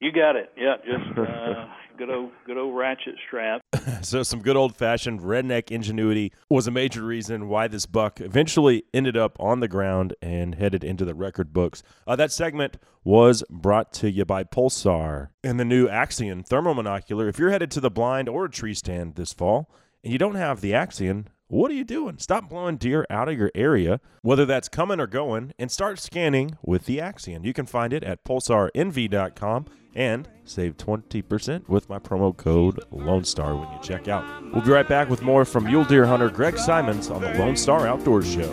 You got it. Yeah, just uh, good old good old ratchet strap. so some good old fashioned redneck ingenuity was a major reason why this buck eventually ended up on the ground and headed into the record books. Uh, that segment was brought to you by Pulsar and the new Axion thermal monocular. If you're headed to the blind or a tree stand this fall and you don't have the Axion, What are you doing? Stop blowing deer out of your area, whether that's coming or going, and start scanning with the Axion. You can find it at pulsarnv.com and save 20% with my promo code Lone Star when you check out. We'll be right back with more from mule deer hunter Greg Simons on the Lone Star Outdoors Show.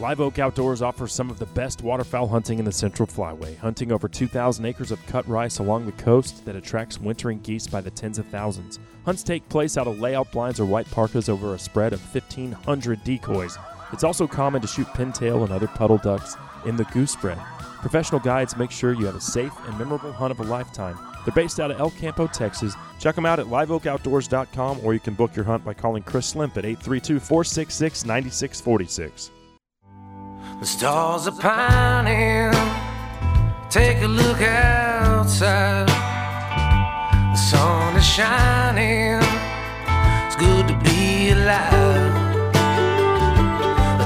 Live Oak Outdoors offers some of the best waterfowl hunting in the Central Flyway, hunting over 2,000 acres of cut rice along the coast that attracts wintering geese by the tens of thousands. Hunts take place out of layout blinds or white parkas over a spread of 1,500 decoys. It's also common to shoot pintail and other puddle ducks in the goose spread. Professional guides make sure you have a safe and memorable hunt of a lifetime. They're based out of El Campo, Texas. Check them out at liveoakoutdoors.com or you can book your hunt by calling Chris Slimp at 832 466 9646. The stars are pining. Take a look outside. The sun is shining. It's good to be alive.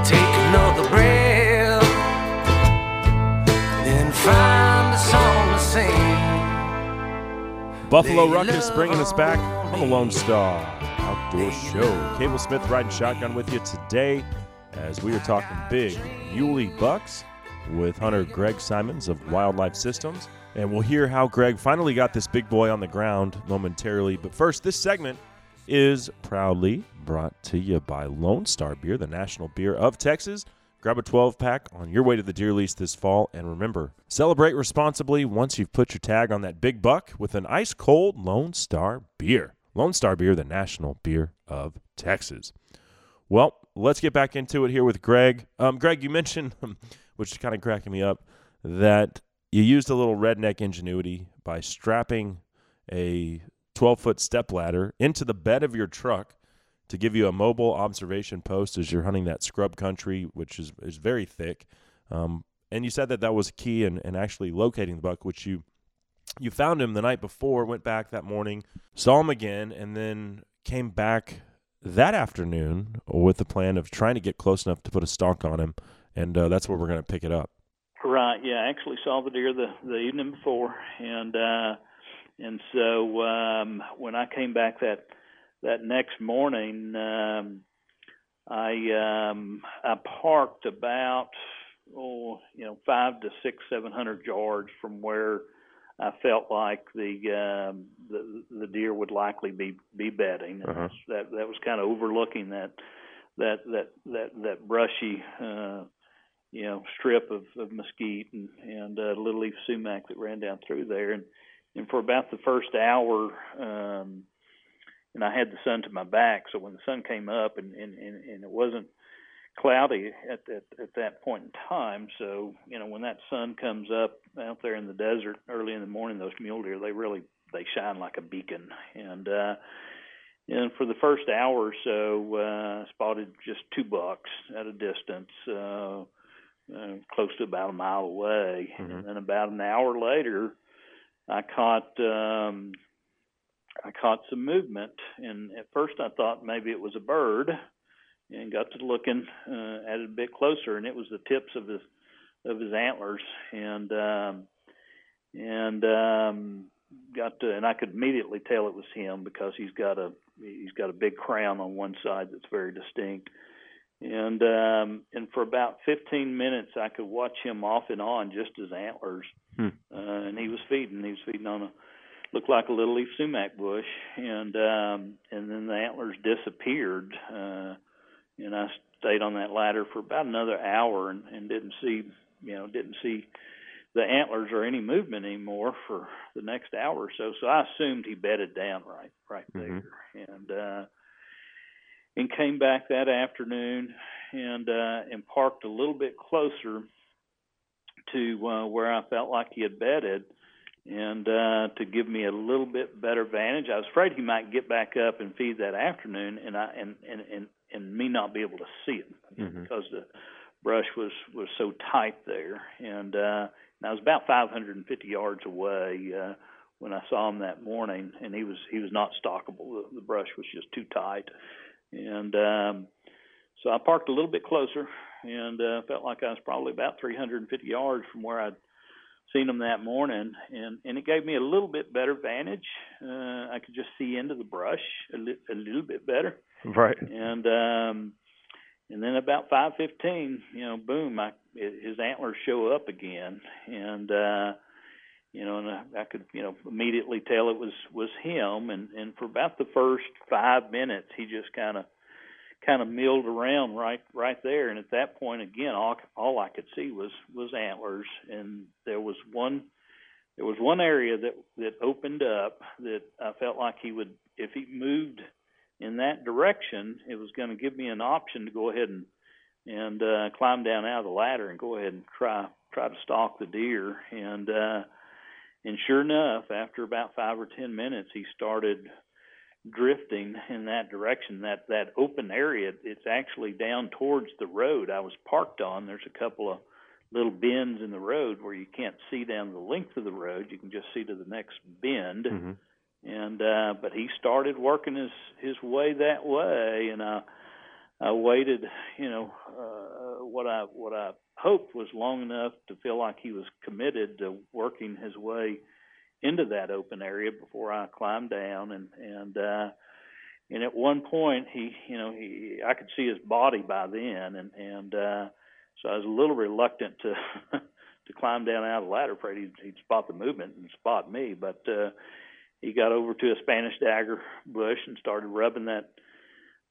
Take another breath. Then find a song to sing. Buffalo Ruckus bringing us back on the Lone Star Outdoor Show. Cable Smith riding shotgun with you today as we are talking big muley bucks with hunter Greg Simons of Wildlife Systems. And we'll hear how Greg finally got this big boy on the ground momentarily. But first, this segment is proudly brought to you by Lone Star Beer, the national beer of Texas. Grab a 12 pack on your way to the deer lease this fall. And remember, celebrate responsibly once you've put your tag on that big buck with an ice cold Lone Star beer. Lone Star Beer, the national beer of Texas. Well, let's get back into it here with Greg. Um, Greg, you mentioned, which is kind of cracking me up, that you used a little redneck ingenuity by strapping a 12 foot step ladder into the bed of your truck to give you a mobile observation post as you're hunting that scrub country, which is, is very thick. Um, and you said that that was key in, in actually locating the buck, which you you found him the night before, went back that morning, saw him again, and then came back that afternoon with the plan of trying to get close enough to put a stalk on him, and uh, that's where we're going to pick it up. Right. Yeah. I actually saw the deer the the evening before, and uh, and so um, when I came back that that next morning, um, I um, I parked about oh you know five to six seven hundred yards from where I felt like the um, the the deer would likely be be bedding. Uh-huh. That that was kind of overlooking that that that that that brushy uh, you know strip of, of mesquite and and uh, little leaf sumac that ran down through there. And and for about the first hour, um, and I had the sun to my back, so when the sun came up and and and, and it wasn't cloudy at that at that point in time. So you know when that sun comes up out there in the desert early in the morning, those mule deer they really they shine like a beacon. And uh, and for the first hour or so, uh, spotted just two bucks at a distance, uh, uh, close to about a mile away. And then about an hour later, I caught. Um, I caught some movement, and at first I thought maybe it was a bird, and got to looking uh, at it a bit closer, and it was the tips of his of his antlers, and um, and um, got to, and I could immediately tell it was him because he's got a he's got a big crown on one side that's very distinct, and um, and for about 15 minutes I could watch him off and on just his antlers, Hmm. uh, and he was feeding. He was feeding on a looked like a little leaf sumac bush, and um, and then the antlers disappeared. Uh, and I stayed on that ladder for about another hour and, and didn't see, you know, didn't see the antlers or any movement anymore for the next hour or so. So I assumed he bedded down right right there, and uh, and came back that afternoon and uh, and parked a little bit closer to uh, where I felt like he had bedded, and uh, to give me a little bit better vantage. I was afraid he might get back up and feed that afternoon, and I and and and, and me not be able to see it Mm-hmm. because the brush was was so tight there, and uh, and I was about 550 yards away uh, when I saw him that morning, and he was he was not stalkable. The, the brush was just too tight, and um, so I parked a little bit closer, and uh, felt like I was probably about 350 yards from where I'd seen him that morning, and and it gave me a little bit better vantage. Uh, I could just see into the brush a, li- a little bit better, Right. and um, and then about 5:15, you know, boom, I, his antlers show up again, and uh, you know, and I, I could you know immediately tell it was was him, and and for about the first five minutes, he just kind of kind of milled around right right there. And at that point again all all I could see was was antlers. And there was one there was one area that that opened up that I felt like he would if he moved in that direction it was going to give me an option to go ahead and and uh climb down out of the ladder and go ahead and try try to stalk the deer. And uh and sure enough after about 5 or 10 minutes he started drifting in that direction. That that open area it's actually down towards the road I was parked on. There's a couple of little bends in the road where you can't see down the length of the road. You can just see to the next bend. Mhm. And uh but he started working his his way that way and I I waited you know uh what I what I hoped was long enough to feel like he was committed to working his way into that open area before I climbed down. And and uh and at one point he you know he I could see his body by then. And and uh so I was a little reluctant to to climb down out of the ladder afraid he'd, he'd spot the movement and spot me. But uh he got over to a Spanish dagger bush and started rubbing that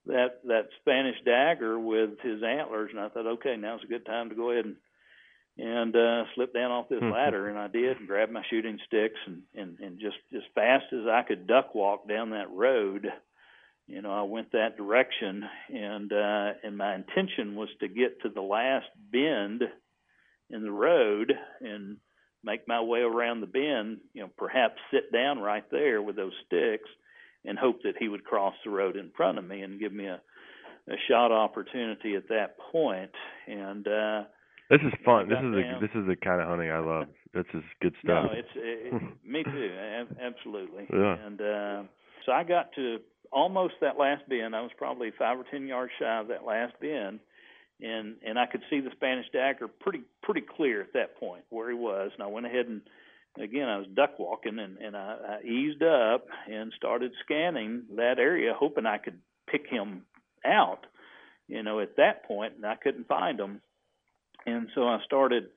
that that Spanish dagger with his antlers and I thought okay now's a good time to go ahead and and uh slip down off this Mhm. ladder and I did and grabbed my shooting sticks and and and just as fast as I could duck walk down that road you know I went that direction and uh and my intention was to get to the last bend in the road and make my way around the bend you know perhaps sit down right there with those sticks and hope that he would cross the road in front of me and give me a a shot opportunity at that point. and uh This is fun. This is the down. this is the kind of hunting I love. This is good stuff. No, it's it, it, me too. Absolutely. Yeah. And uh, so I got to almost that last bend. I was probably five or ten yards shy of that last bend, and and I could see the Spanish dagger pretty pretty clear at that point where he was. And I went ahead and again I was duck walking and and I, I eased up and started scanning that area, hoping I could pick him out. You know, at that point, and I couldn't find him. And so I started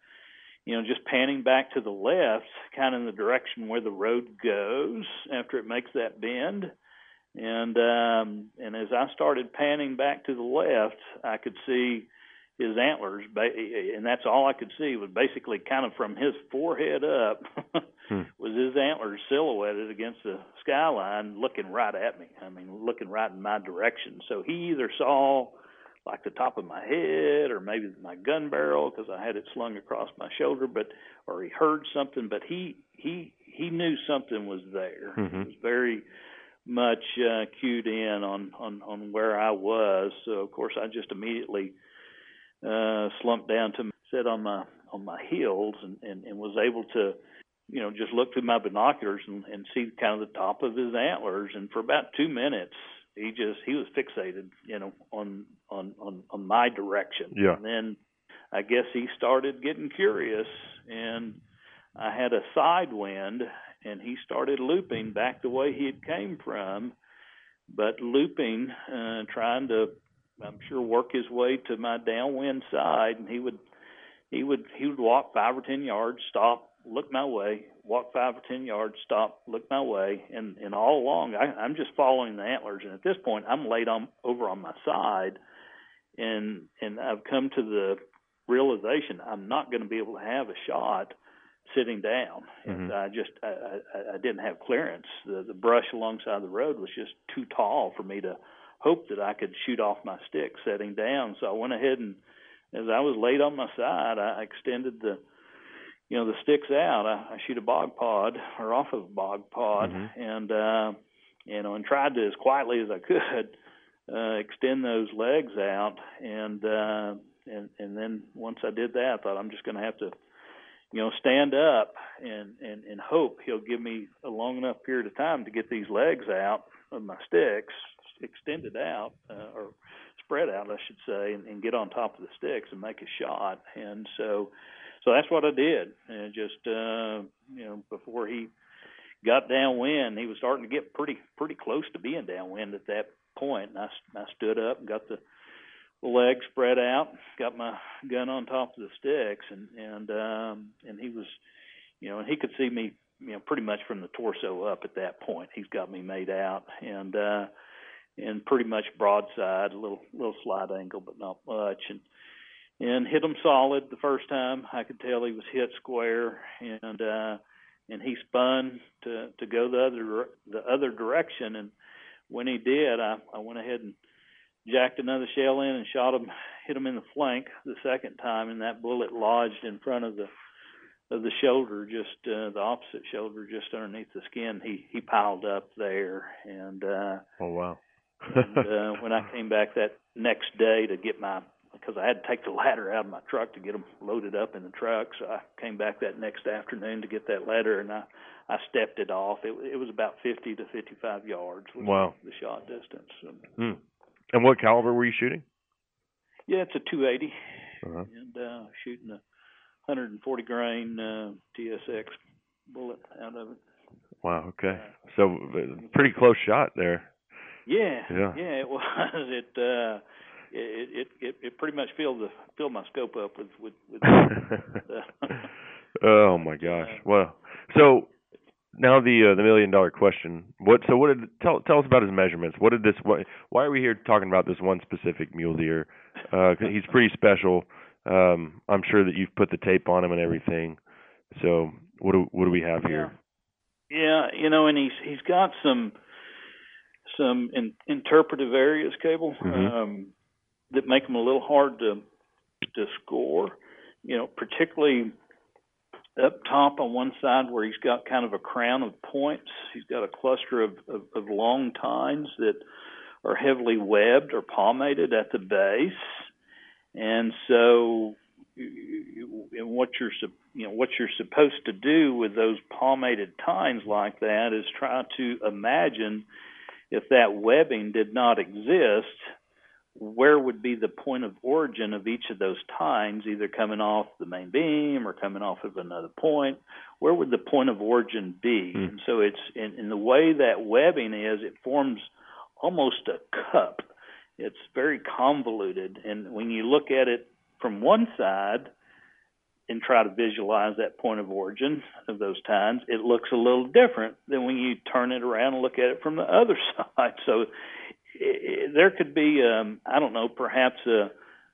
you know, just panning back to the left, kind of in the direction where the road goes after it makes that bend. And um, and as I started panning back to the left, I could see his antlers, ba- and that's all I could see was basically kind of from his forehead up Hmm. was his antlers silhouetted against the skyline, looking right at me. I mean, looking right in my direction. So he either saw like the top of my head or maybe my gun barrel because I had it slung across my shoulder but or he heard something but he he he knew something was there Mhm. he was very much uh cued in on on on where I was. So of course I just immediately uh slumped down to sit on my on my heels and and, and was able to you know just look through my binoculars and, and see kind of the top of his antlers. And for about two minutes he just he was fixated you know on on on on my direction. Yeah. and then i guess he started getting curious and i had a side wind and he started looping back the way he had came from but looping uh trying to i'm sure work his way to my downwind side and he would he would he would walk five or ten yards stop look my way walk five or ten yards stop look my way and and all along I, i'm just following the antlers and at this point i'm laid on over on my side and and i've come to the realization i'm not going to be able to have a shot sitting down. And i just I, I i didn't have clearance. The the brush alongside the road was just too tall for me to hope that i could shoot off my stick sitting down. So i went ahead and as i was laid on my side i extended the you know the sticks out. I, I shoot a bog pod or off of a bog pod, Mhm. and uh, you know, and tried to as quietly as I could uh, extend those legs out, and uh, and and then once I did that, I thought I'm just going to have to, you know, stand up and and and hope he'll give me a long enough period of time to get these legs out of my sticks extended out uh, or spread out, I should say, and, and get on top of the sticks and make a shot. And so, so that's what I did. And just uh, you know, before he got downwind, he was starting to get pretty pretty close to being downwind at that point. And I, I stood up and got the legs spread out, got my gun on top of the sticks, and and um, and he was, you know, and he could see me, you know, pretty much from the torso up at that point. He's got me made out, and uh, and pretty much broadside, a little little slight angle, but not much, and and hit him solid the first time. I could tell he was hit square, and uh, and he spun to to go the other the other direction, and when he did, I I went ahead and jacked another shell in and shot him, hit him in the flank the second time, and that bullet lodged in front of the of the shoulder, just uh, the opposite shoulder, just underneath the skin. He he piled up there, and uh, Oh wow. and uh, when I came back that next day to get my because I had to take the ladder out of my truck to get them loaded up in the truck, so I came back that next afternoon to get that ladder, and I I stepped it off. It it was about 50 to 55 yards. Was Wow. The shot distance. So, Hmm. And what caliber were you shooting? yeah, it's a 280, Uh-huh. and uh, shooting a 140 grain uh, TSX bullet out of it. Wow. Okay. So uh, pretty close shot there. Yeah, Yeah. Yeah. it was. It uh, it it it, it pretty much filled the filled my scope up with with. with uh, oh my gosh. Well, so now the uh, the million dollar question. What? So what did tell tell us about his measurements? What did this? What, why are we here talking about this one specific mule deer? Uh, he's pretty special. Um, I'm sure that you've put the tape on him and everything. So what do what do we have here? yeah, you know, and he's he's got some some in, interpretive areas, cable, Mhm. um, that make him a little hard to to score. You know, particularly up top on one side where he's got kind of a crown of points. He's got a cluster of, of, of long tines that are heavily webbed or palmated at the base, and so and what you're you know what you're supposed to do with those palmated tines like that is try to imagine if that webbing did not exist where would be the point of origin of each of those tines, either coming off the main beam or coming off of another point? Where would the point of origin be? Hmm. And so it's in, in the way that webbing is, it forms almost a cup. It's very convoluted, and when you look at it from one side and try to visualize that point of origin of those tines, it looks a little different than when you turn it around and look at it from the other side. So there could be, um, I don't know, perhaps a,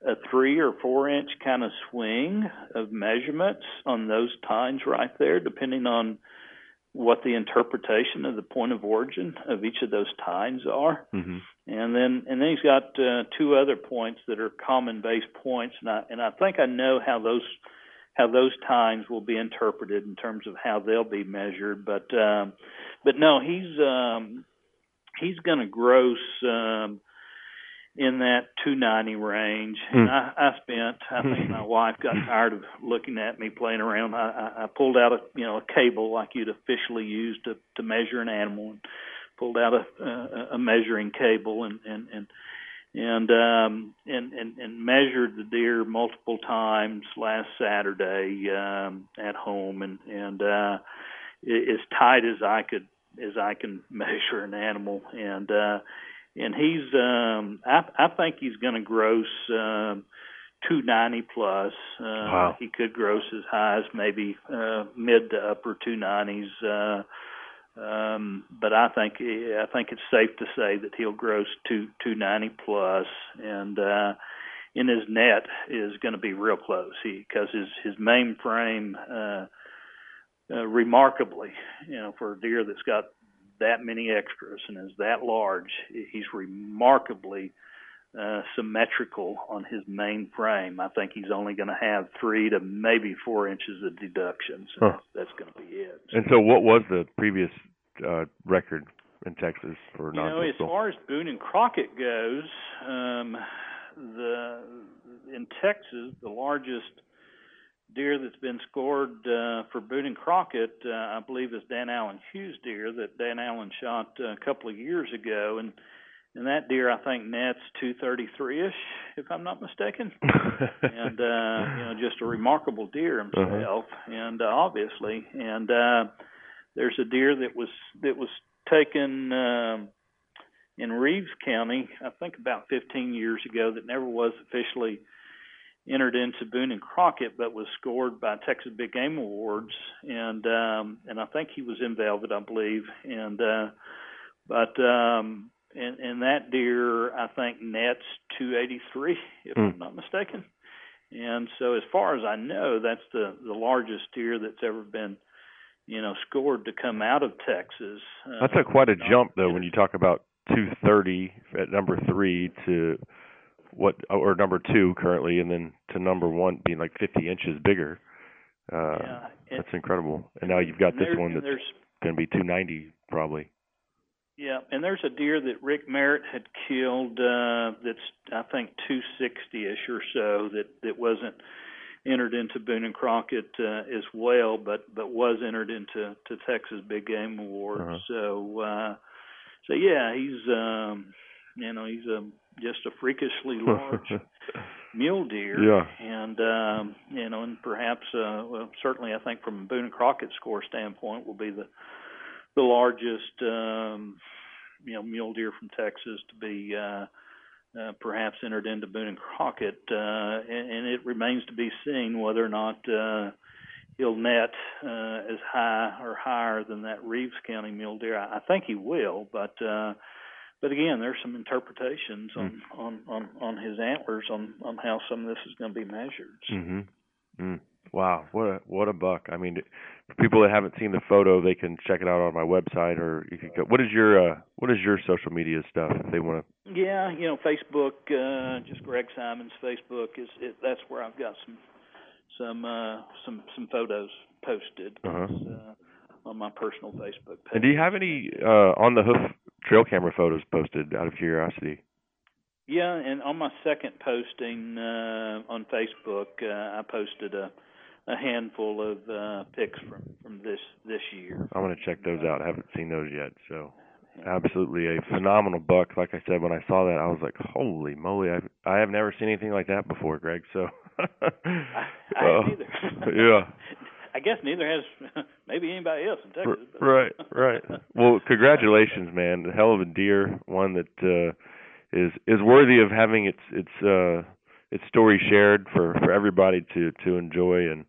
a three or four inch kind of swing of measurements on those tines right there, depending on what the interpretation of the point of origin of each of those tines are. Mm-hmm. And then and then he's got uh, two other points that are common base points, and I and I think I know how those how those tines will be interpreted in terms of how they'll be measured. But um, but no, he's um, he's going to gross um, in that 290 range. And Hmm. I, I spent. I think my wife got tired of looking at me playing around. I, I, I pulled out a you know a cable like you'd officially use to to measure an animal. And, pulled out a, a, a measuring cable and and and and um and, and and measured the deer multiple times last Saturday um at home and and uh as tight as I could as I can measure an animal and uh and he's um I I think he's going to gross um 290 plus uh Wow. he could gross as high as maybe uh mid to upper 290s uh um, but I think I think it's safe to say that he'll gross two two ninety plus, and uh, in his net is going to be real close. He because his his main frame, uh, uh, remarkably, you know, for a deer that's got that many extras and is that large, he's remarkably uh, symmetrical on his main frame. I think he's only going to have three to maybe four inches of deductions. and Huh. That's, that's going to be it. And so, what was the previous uh, record in Texas for You know, as far as Boone and Crockett goes, um, the in Texas, the largest deer that's been scored uh, for Boone and Crockett, uh, I believe, is Dan Allen Hughes deer that Dan Allen shot uh, a couple of years ago, and and that deer I think nets 233 ish, if I'm not mistaken. and uh, you know, just a remarkable deer himself, and uh, obviously, and uh, there's a deer that was that was taken um, in Reeves County, I think about 15 years ago, that never was officially entered into Boone and Crockett, but was scored by Texas Big Game Awards, and um, and I think he was in velvet, I believe, and uh, but um, and and that deer I think nets 283, if Mm. I'm not mistaken. And so, as far as I know, that's the the largest deer that's ever been, you know, scored to come out of Texas. Uh, That's a quite a jump, though, when you talk about 230 at number three to what, or number two currently, and then to number one being like 50 inches bigger. Uh, Yeah, that's incredible. And now you've got this one that's going to be 290 probably. Yeah, and there's a deer that Rick Merritt had killed uh that's I think 260ish or so that that wasn't entered into Boone and Crockett uh, as well, but but was entered into to Texas Big Game Awards. Uh-huh. So uh so yeah, he's um you know, he's a just a freakishly large mule deer. Yeah. And um, you know, and perhaps uh well certainly I think from a Boone and Crockett score standpoint will be the the largest um you know mule deer from Texas to be uh uh, perhaps entered into Boone and Crockett, uh, and, and it remains to be seen whether or not uh, he'll net uh, as high or higher than that Reeves County mule deer. I, I think he will, but uh, but again, there's some interpretations on, on, on, on his antlers on, on how some of this is going to be measured. Mm-hmm. Mm. Wow, what a what a buck! I mean, for people that haven't seen the photo, they can check it out on my website, or you could go. What is your uh, what is your social media stuff if they want to? Yeah, you know, Facebook, uh, just Greg Simons' Facebook is it, that's where I've got some some uh, some some photos posted Uh-huh. uh, on my personal Facebook page. And do you have any uh, on the hoof trail camera photos posted? Out of curiosity. Yeah, and on my second posting uh, on Facebook, uh, I posted a a handful of uh, pics from from this this year. I want to check those out. I haven't seen those yet. So, absolutely a phenomenal buck. Like I said, when I saw that, I was like, "Holy moly!" I I have never seen anything like that before, Greg. So, I uh, either. yeah. I guess neither has maybe anybody else in Texas. but- Right, right. Well, congratulations, man. A hell of a deer, one that uh is is worthy of having its its uh its story shared for for everybody to to enjoy and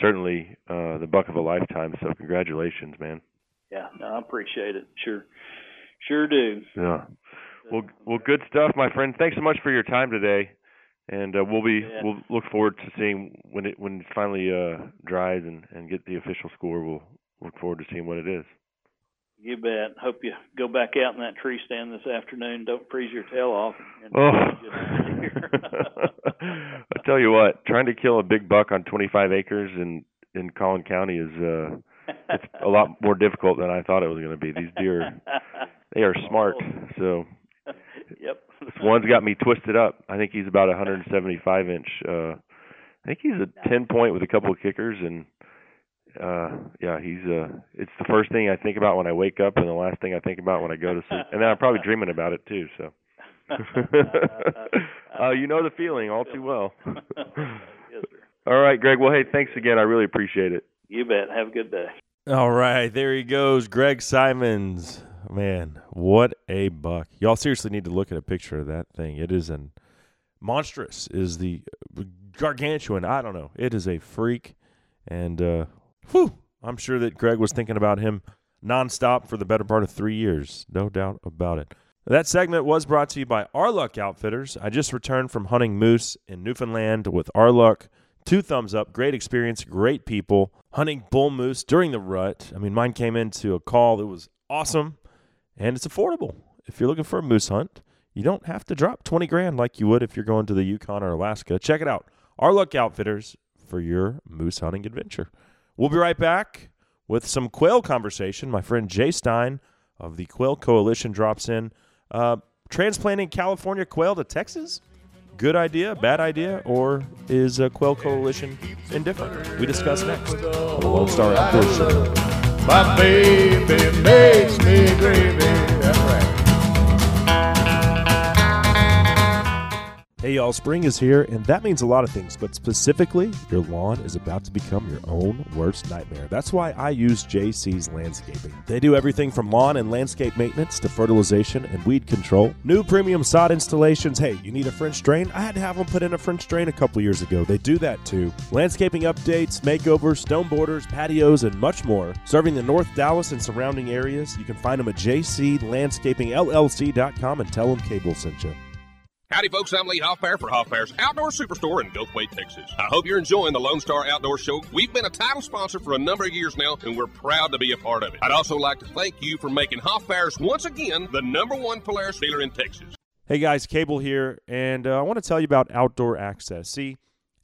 certainly uh the buck of a lifetime. So congratulations, man. Yeah, no, I appreciate it. Sure, sure do. Yeah. Well, well, good stuff, my friend. Thanks so much for your time today, and uh, we'll be Yeah. we'll look forward to seeing when it when it finally uh dries and and get the official score. We'll look forward to seeing what it is. You bet. Hope you go back out in that tree stand this afternoon. Don't freeze your tail off. And Oh. get out of here. I tell you what, trying to kill a big buck on 25 acres in in Collin County is uh it's a lot more difficult than I thought it was going to be. These deer, they are smart. So yep. This one's got me twisted up. I think he's about 175 inch. uh I think he's a 10 point with a couple of kickers and uh yeah, he's uh it's the first thing I think about when I wake up and the last thing I think about when I go to sleep. And then I'm probably dreaming about it too, so uh you know the feeling all too well. yes, sir. All right, Greg. Well, hey, thanks again. I really appreciate it. You bet. Have a good day. All right, there he goes, Greg Simons. Man, what a buck! Y'all seriously need to look at a picture of that thing. It is an monstrous. Is the gargantuan? I don't know. It is a freak, and uh, whew, I'm sure that Greg was thinking about him nonstop for the better part of three years. No doubt about it. That segment was brought to you by Our Luck Outfitters. I just returned from hunting moose in Newfoundland with Our Luck. Two thumbs up. Great experience. Great people. Hunting bull moose during the rut. I mean, mine came into a call that was awesome and it's affordable. If you're looking for a moose hunt, you don't have to drop 20 grand like you would if you're going to the Yukon or Alaska. Check it out. Our Luck Outfitters for your moose hunting adventure. We'll be right back with some quail conversation. My friend Jay Stein of the Quail Coalition drops in. Uh, transplanting California quail to Texas? Good idea, bad idea, or is a Quail Coalition indifferent? We discuss next on the Lone Star Outdoor Show. My baby makes me gravy. That's right. Hey y'all, spring is here, and that means a lot of things, but specifically, your lawn is about to become your own worst nightmare. That's why I use JC's Landscaping. They do everything from lawn and landscape maintenance to fertilization and weed control. New premium sod installations. Hey, you need a French drain? I had to have them put in a French drain a couple years ago. They do that too. Landscaping updates, makeovers, stone borders, patios, and much more. Serving the North Dallas and surrounding areas, you can find them at jclandscapingllc.com and tell them Cable sent you. Howdy, folks. I'm Lee Hoffpauir for Hoffpauir's Outdoor Superstore in Gulfway, Texas. I hope you're enjoying the Lone Star Outdoor Show. We've been a title sponsor for a number of years now, and we're proud to be a part of it. I'd also like to thank you for making Hoffpauir's once again the number one Polaris dealer in Texas. Hey guys, Cable here, and uh, I want to tell you about outdoor access. See,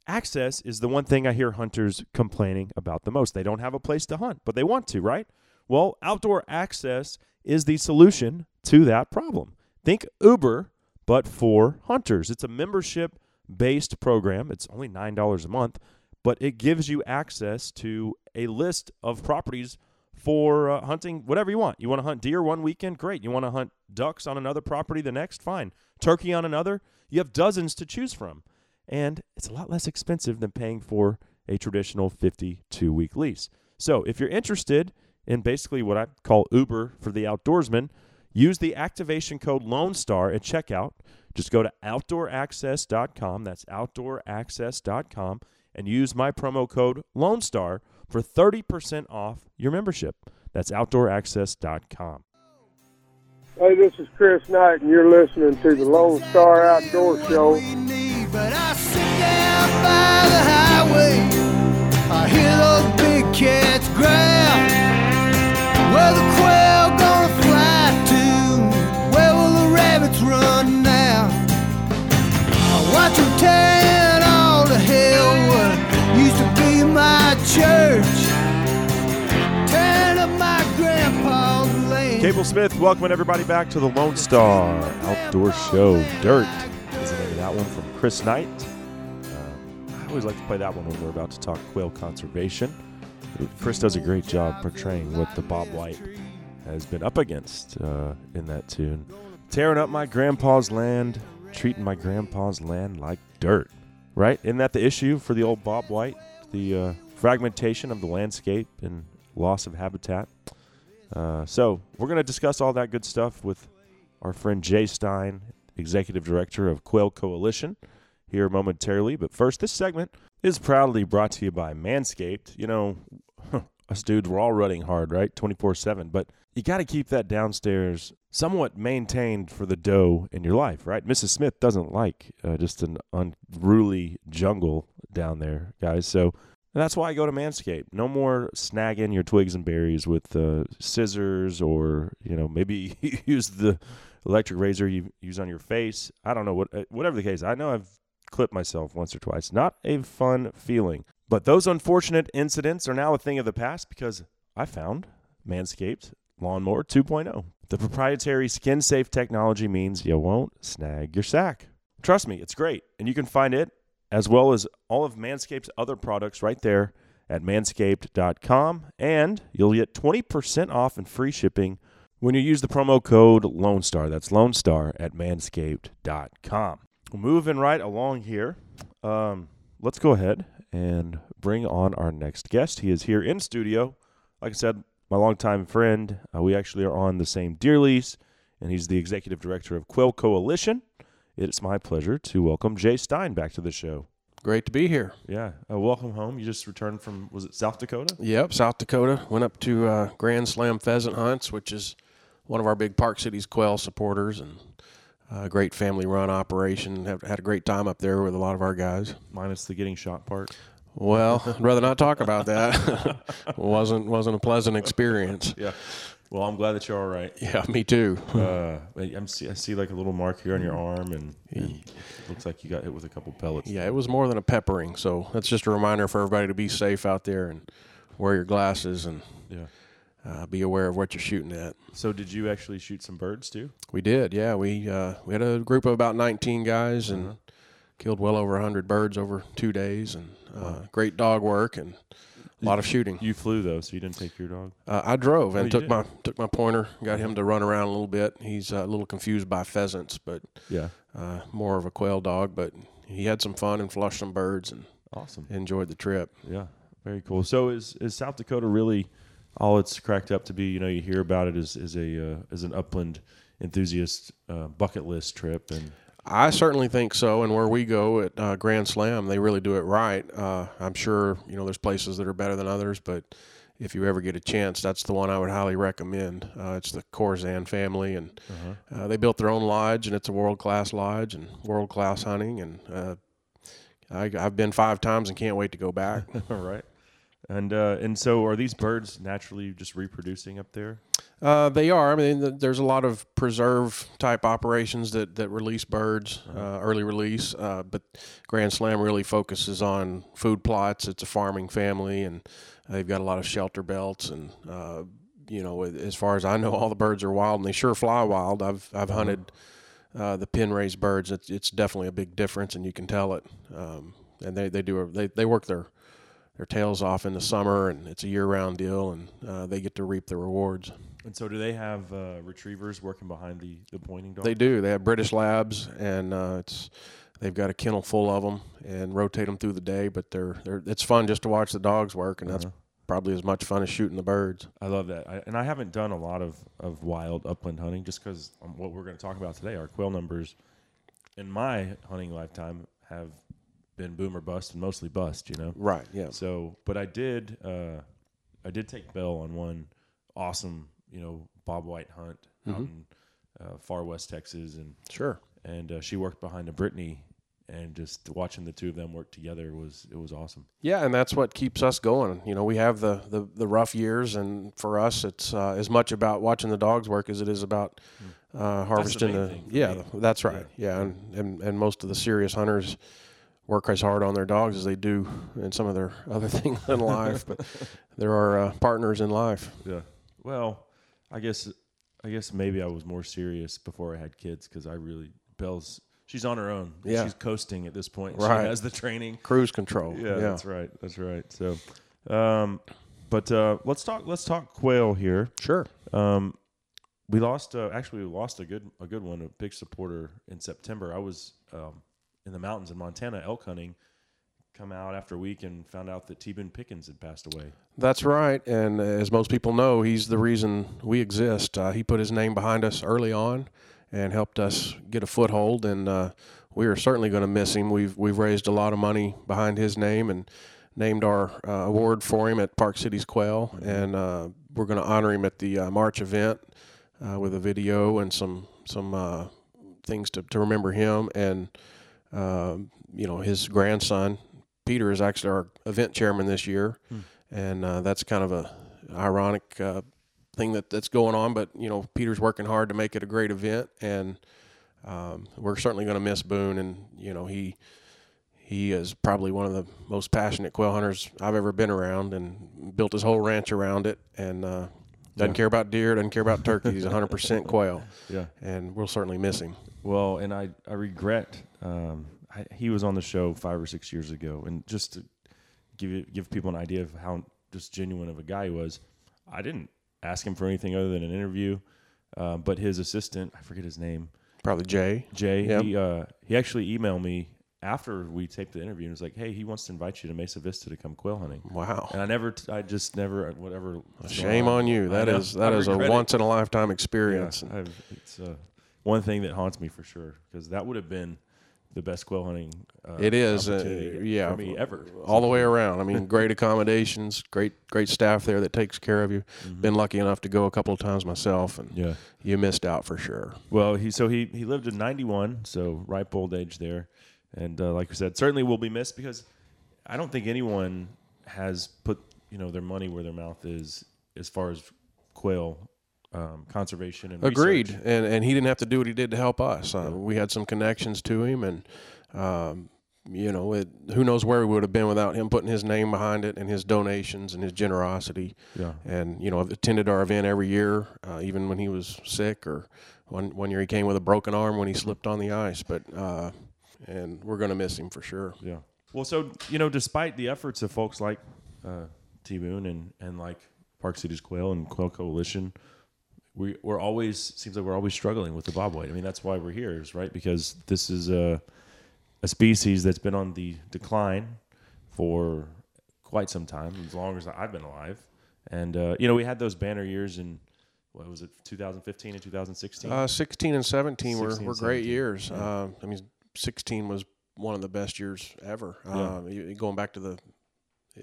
access is the one thing I hear hunters complaining about the most. They don't have a place to hunt, but they want to, right? Well, outdoor access is the solution to that problem. Think Uber, but for hunters. It's a membership based program. It's only $9 a month, but it gives you access to a list of properties for uh, hunting whatever you want. You want to hunt deer one weekend? Great. You want to hunt ducks on another property the next? Fine. Turkey on another? You have dozens to choose from. And it's a lot less expensive than paying for a traditional 52 week lease. So if you're interested in basically what I call Uber for the outdoorsman, use the activation code Lone Star at checkout. Just go to outdooraccess.com. That's outdooraccess.com and use my promo code Lone Star for 30% off your membership. That's outdooraccess.com. Hey, this is Chris Knight, and you're listening to the Lone Star Outdoor Show. But I sit down by the highway. I hear those big cats growl. Where the quail gonna the? I watch them all to hell what used to be my church. Cable Smith, welcoming everybody back to the Lone Star Outdoor Show. Dirt is the name of that one from Chris Knight. Uh, I always like to play that one when we're about to talk quail conservation. Chris does a great job portraying what the Bob White has been up against uh, in that tune. Tearing up my grandpa's land, treating my grandpa's land like dirt. Right? Isn't that the issue for the old Bob White? The uh, fragmentation of the landscape and loss of habitat. Uh, so we're going to discuss all that good stuff with our friend Jay Stein, executive director of Quail Coalition, here momentarily. But first, this segment is proudly brought to you by Manscaped. You know, us dudes, we're all running hard, right? 24 7. But you got to keep that downstairs somewhat maintained for the dough in your life, right? Mrs. Smith doesn't like uh, just an unruly jungle down there, guys. So that's why I go to Manscaped. No more snagging your twigs and berries with uh, scissors or, you know, maybe use the electric razor you use on your face. I don't know what uh, whatever the case. I know I've clipped myself once or twice. Not a fun feeling. But those unfortunate incidents are now a thing of the past because I found Manscaped Lawnmower 2.0. The proprietary skin safe technology means you won't snag your sack. Trust me, it's great. And you can find it as well as all of Manscaped's other products right there at manscaped.com. And you'll get 20% off and free shipping when you use the promo code Lone Star. That's Lone Star at manscaped.com. Moving right along here, um, let's go ahead and bring on our next guest. He is here in studio. Like I said, my longtime friend. Uh, we actually are on the same deer lease, and he's the executive director of Quail Coalition. It's my pleasure to welcome Jay Stein back to the show. Great to be here. Yeah, uh, welcome home. You just returned from was it South Dakota? Yep, South Dakota. Went up to uh, Grand Slam pheasant hunts, which is one of our big Park Cities quail supporters, and a great family run operation. Have had a great time up there with a lot of our guys. Minus the getting shot part. Well, I'd rather not talk about that. wasn't wasn't a pleasant experience. Yeah. Well, I'm glad that you're all right. Yeah, me too. Uh, I'm see, I see like a little mark here on your arm, and, and it looks like you got hit with a couple pellets. Yeah, it was more than a peppering. So that's just a reminder for everybody to be safe out there and wear your glasses and Yeah. uh, be aware of what you're shooting at. So, did you actually shoot some birds too? We did, yeah. We uh, we had a group of about 19 guys and Uh-huh. killed well over 100 birds over two days, and uh, great dog work and a lot of shooting. You flew though, so you didn't take your dog. Uh, I drove Oh, and you took did? my took my pointer, got him to run around a little bit. He's uh, a little confused by pheasants, but Yeah. uh, more of a quail dog. But he had some fun and flushed some birds and Awesome. enjoyed the trip. Yeah, very cool. So, is is South Dakota really all it's cracked up to be? You know, you hear about it as as a uh, as an upland enthusiast uh, bucket list trip, and I certainly think so. And where we go at uh, Grand Slam, they really do it right. Uh, I'm sure you know there's places that are better than others, but if you ever get a chance, that's the one I would highly recommend. Uh, it's the Corzan family, and uh they built their own lodge, and it's a world class lodge and world class hunting. And uh, I, I've been five times and can't wait to go back. all right. And uh, and so, are these birds naturally just reproducing up there? Uh, they are. I mean, th- there's a lot of preserve type operations that, that release birds, uh, early release. Uh, but Grand Slam really focuses on food plots. It's a farming family, and they've got a lot of shelter belts. And uh, you know, as far as I know, all the birds are wild, and they sure fly wild. I've I've hunted uh, the pin raised birds. It's it's definitely a big difference, and you can tell it. Um, and they they do a, they they work their their tails off in the summer, and it's a year round deal, and uh, they get to reap the rewards. And so, do they have uh, retrievers working behind the the pointing dog? They do. They have British Labs, and uh, it's they've got a kennel full of them and rotate them through the day. But they're they're it's fun just to watch the dogs work, and that's Uh-huh. probably as much fun as shooting the birds. I love that. I, and I haven't done a lot of, of wild upland hunting just because um, what we're going to talk about today, our quail numbers in my hunting lifetime have been boom or bust and mostly bust, you know? Right, yeah. So, but I did, uh, I did take Belle on one awesome, you know, Bob White hunt out Mhm. in uh, far west Texas. And Sure. And uh, she worked behind a Brittany and just watching the two of them work together was, it was awesome. Yeah, and that's what keeps us going. You know, we have the the, the rough years, and for us, it's uh, as much about watching the dogs work as it is about uh, harvesting the. thing yeah, that's right. Yeah, and, and and most of the serious hunters work as hard on their dogs as they do in some of their other things in life. But there are uh, partners in life. Yeah. Well, I guess I guess maybe I was more serious before I had kids because I really Belle's she's on her own. Yeah. She's coasting at this point. Right. She has the training. Cruise control. Yeah, Yeah. that's right. That's right. So, um, but uh, let's talk. Let's talk quail here. Sure. Um, we lost. Uh, actually, we lost a good a good one, a big supporter in September. I was um, in the mountains in Montana elk hunting. Come out after a week and found out that T. Boone Pickens had passed away. That's right, and as most people know, he's the reason we exist. Uh, he put his name behind us early on, and helped us get a foothold. And uh, we are certainly going to miss him. We've we've raised a lot of money behind his name and named our uh, award for him at Park Cities Quail, and uh, we're going to honor him at the uh, March event uh, with a video and some some uh, things to, to remember him and um, you know his grandson Peter is actually our event chairman this year, Hmm. and uh, that's kind of a ironic uh, thing that that's going on. But you know Peter's working hard to make it a great event, and um, we're certainly going to miss Boone. And you know he he is probably one of the most passionate quail hunters I've ever been around, and built his whole ranch around it, and uh, doesn't Yeah. care about deer, doesn't care about turkey. He's 100% quail. Yeah. and we'll certainly miss him. Well, and I I regret um, I, he was on the show five or six years ago, and just to give you, give people an idea of how just genuine of a guy he was, I didn't ask him for anything other than an interview, uh, but his assistant I forget his name, Probably Jay. Jay. Yep. He uh, he actually emailed me after we taped the interview and was like, "Hey, he wants to invite you to Mesa Vista to come quail hunting." Wow. And I never, t- I just never, whatever. Shame on you. That is that I is a once in a lifetime experience. Yeah, I've, it's uh, one thing that haunts me for sure because that would have been the best quail hunting. Uh, it is, uh, yeah, me ever. all the way around. I mean, great accommodations, great great staff there that takes care of you. Been lucky enough to go a couple of times myself, and Mm-hmm. Yeah. you missed out for sure. Well, he so he he lived to 91, so ripe old age there, and uh, like I said, certainly will be missed because I don't think anyone has put you know their money where their mouth is as far as quail um, conservation and Agreed, research. and and he didn't have to do what he did to help us. Uh, We had some connections to him, and um, you know, it, who knows where we would have been without him putting his name behind it and his donations and his generosity. Yeah. And you know, I've attended our event every year, uh, even when he was sick, or one one year he came with a broken arm when he slipped on the ice. But uh, and we're going to miss him for sure. Yeah. Well, so you know, despite the efforts of folks like uh, T Boone and and like Park Cities Quail and Quail Coalition, we we're always seems like we're always struggling with the bobwhite. I mean, that's why we're here, is right? Because this is a a species that's been on the decline for quite some time, as long as I've been alive. And uh, you know, we had those banner years in what was it, 2015 and 2016. Uh, 16 and 17 were, 16 were and great 17, years. yeah. Uh, I mean, 16 was one of the best years ever. Yeah. You going back to the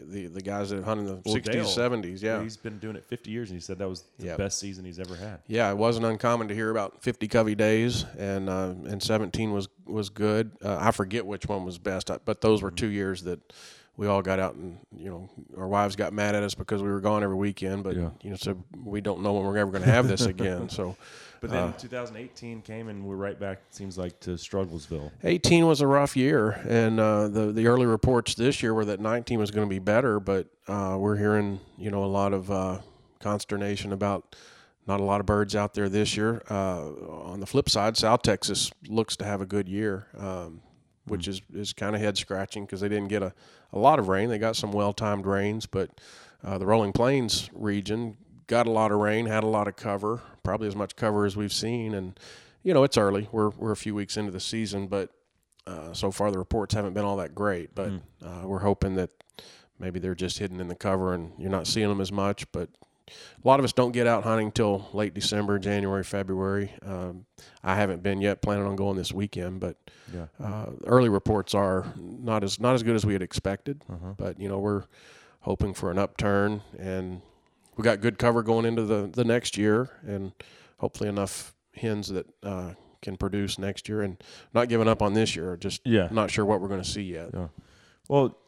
the the guys that hunted in the 60s, 70s, yeah. he's been doing it 50 years, and he said that was the Yeah. best season he's ever had. Yeah, it wasn't uncommon to hear about 50 covey days, and uh, and 17 was was good. Uh, I forget which one was best, uh, but those were Mm-hmm. two years that we all got out and you know our wives got mad at us because we were gone every weekend. But Yeah. you know, so we don't know when we're ever going to have this again. So, But then uh, 2018 came, and we're right back. Seems like to Strugglesville. 18 was a rough year, and uh, the the early reports this year were that 19 was going to be better, but uh, we're hearing you know a lot of uh, consternation about not a lot of birds out there this year. Uh, on the flip side, South Texas looks to have a good year, um, which is is kind of head scratching because they didn't get a, a lot of rain. They got some well timed rains, but uh, the Rolling Plains region got a lot of rain, had a lot of cover, probably as much cover as we've seen, and you know it's early. We're we're a few weeks into the season, but uh, so far the reports haven't been all that great. But Mm. uh, we're hoping that maybe they're just hidden in the cover and you're not seeing them as much. But a lot of us don't get out hunting till late December, January, February. Um, I haven't been yet, planning on going this weekend, but Yeah. uh, early reports are not as not as good as we had expected. Uh-huh. But you know we're hoping for an upturn, and we got good cover going into the the next year, and hopefully enough hens that uh, can produce next year, and not giving up on this year. Just Yeah. not sure what we're going to see yet. Yeah. Well,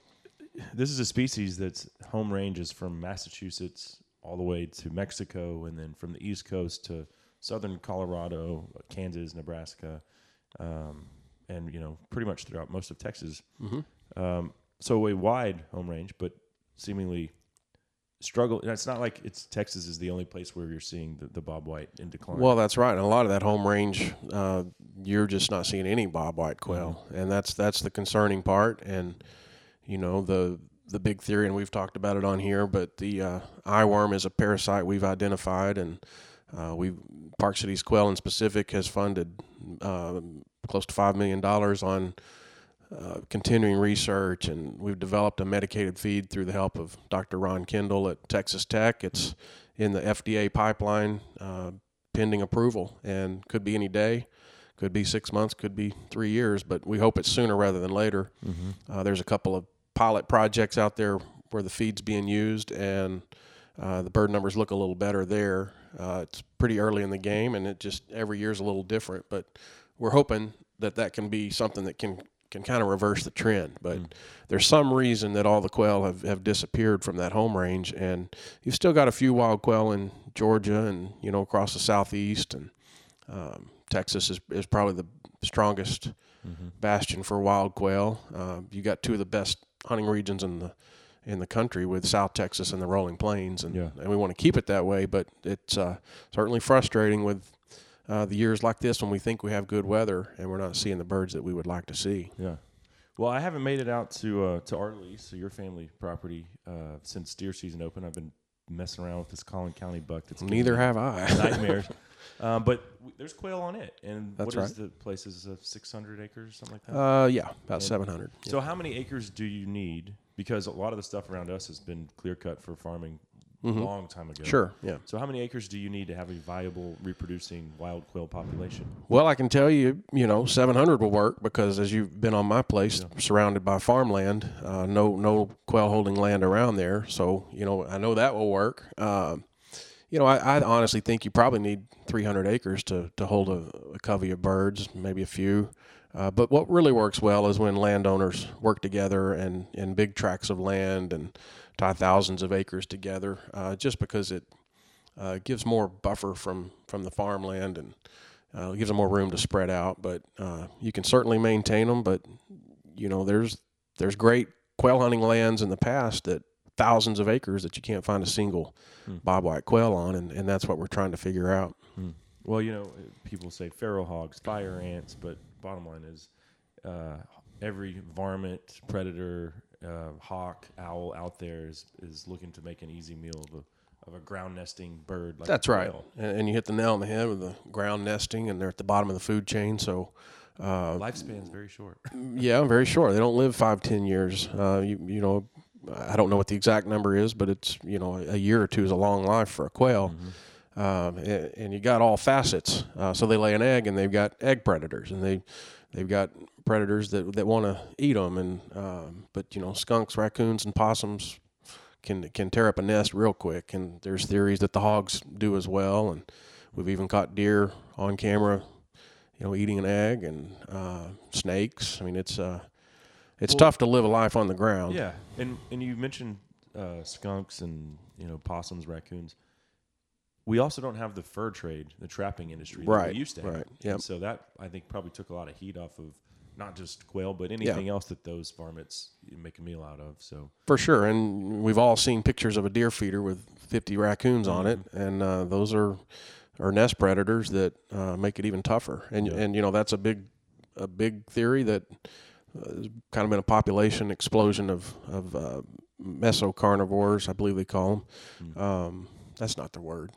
this is a species that's home range is from Massachusetts all the way to Mexico, and then from the East Coast to southern Colorado, Kansas, Nebraska, um, and you know pretty much throughout most of Texas. Mhm. Um, so a wide home range, but seemingly struggle. It's not like it's Texas is the only place where you're seeing the, the bob white in decline. Well, that's right. And a lot of that home range, uh, you're just not seeing any bob white quail, and that's that's the concerning part. And you know the the big theory, and we've talked about it on here, but the uh, eye worm is a parasite we've identified, and uh, we Park Cities Quail in specific has funded uh, close to five million dollars on uh, continuing research, and we've developed a medicated feed through the help of Dr. Ron Kendall at Texas Tech. It's in the FDA pipeline, uh, pending approval, and could be any day, could be six months, could be three years, but we hope it's sooner rather than later. Mhm. Uh, there's a couple of pilot projects out there where the feed's being used, and uh, the bird numbers look a little better there. Uh, it's pretty early in the game, and it just every year's a little different. But we're hoping that that can be something that can can kind of reverse the trend. But there's some reason that all the quail have, have disappeared from that home range, and you've still got a few wild quail in Georgia and you know across the southeast, and um, Texas is is probably the strongest Mhm. bastion for wild quail. Uh, you got two of the best hunting regions in the in the country with South Texas and the Rolling Plains, and Yeah. and we want to keep it that way. But it's uh, certainly frustrating with uh, the years like this when we think we have good weather and we're not seeing the birds that we would like to see. Yeah. Well, I haven't made it out to uh, to Artley, so your family property, uh, since deer season opened. I've been messing around with this Collin County buck. That's Neither have I. nightmares. um, but w- there's quail on it, and That's what is right. the place? Is it 600 acres, something like that? Uh, yeah, about And 700, So, how many acres do you need? Because a lot of the stuff around us has been clear cut for farming a Mhm. long time ago. Sure, yeah. So, how many acres do you need to have a viable reproducing wild quail population? Well, I can tell you, you know, 700 will work because as you've been on my place, surrounded by farmland, uh, no no quail holding land around there. So, you know, I know that will work. Um, you know, I, I honestly think you probably need 300 acres to, to hold a, a covey of birds, maybe a few. Uh, but what really works well is when landowners work together and in big tracts of land and tie thousands of acres together, uh, just because it Uh, gives more buffer from from the farmland and uh, gives them more room to spread out. But uh, you can certainly maintain them. But you know, there's there's great quail hunting lands in the past that thousands of acres that you can't find a single Hmm. bobwhite quail on, and, and that's what we're trying to figure out. Hmm. Well, you know, people say feral hogs, fire ants, but bottom line is uh, every varmint, predator, uh, hawk, owl out there is, is looking to make an easy meal of a, of a ground nesting bird. Like That's right, and, and you hit the nail on the head with the ground nesting, and they're at the bottom of the food chain. So uh, Lifespan's very short. yeah, very short. They don't live five, ten years. Uh, you you know, I don't know what the exact number is, but it's you know a year or two is a long life for a quail. Um, and, and you got all facets. Uh, so they lay an egg, and they've got egg predators, and they they've got predators that that want to eat them. And um, but you know, skunks, raccoons, and possums can can tear up a nest real quick. And there's theories that the hogs do as well. And we've even caught deer on camera, you know, eating an egg, and uh, snakes. I mean, it's uh, it's Well- tough to live a life on the ground. Yeah, and and you mentioned uh, skunks and you know possums, raccoons. We also don't have the fur trade, the trapping industry that Right, we used to have. right, And yep. So that I think probably took a lot of heat off of not just quail, but anything else that those varmints make a meal out of. So For sure, and we've all seen pictures of a deer feeder with 50 raccoons on it, Mm-hmm. and uh, those are are nest predators that uh, make it even tougher. And Yeah. and you know that's a big a big theory that uh, has kind of been a population explosion of of uh, mesocarnivores, I believe they call them. Mm. Um, that's not the word.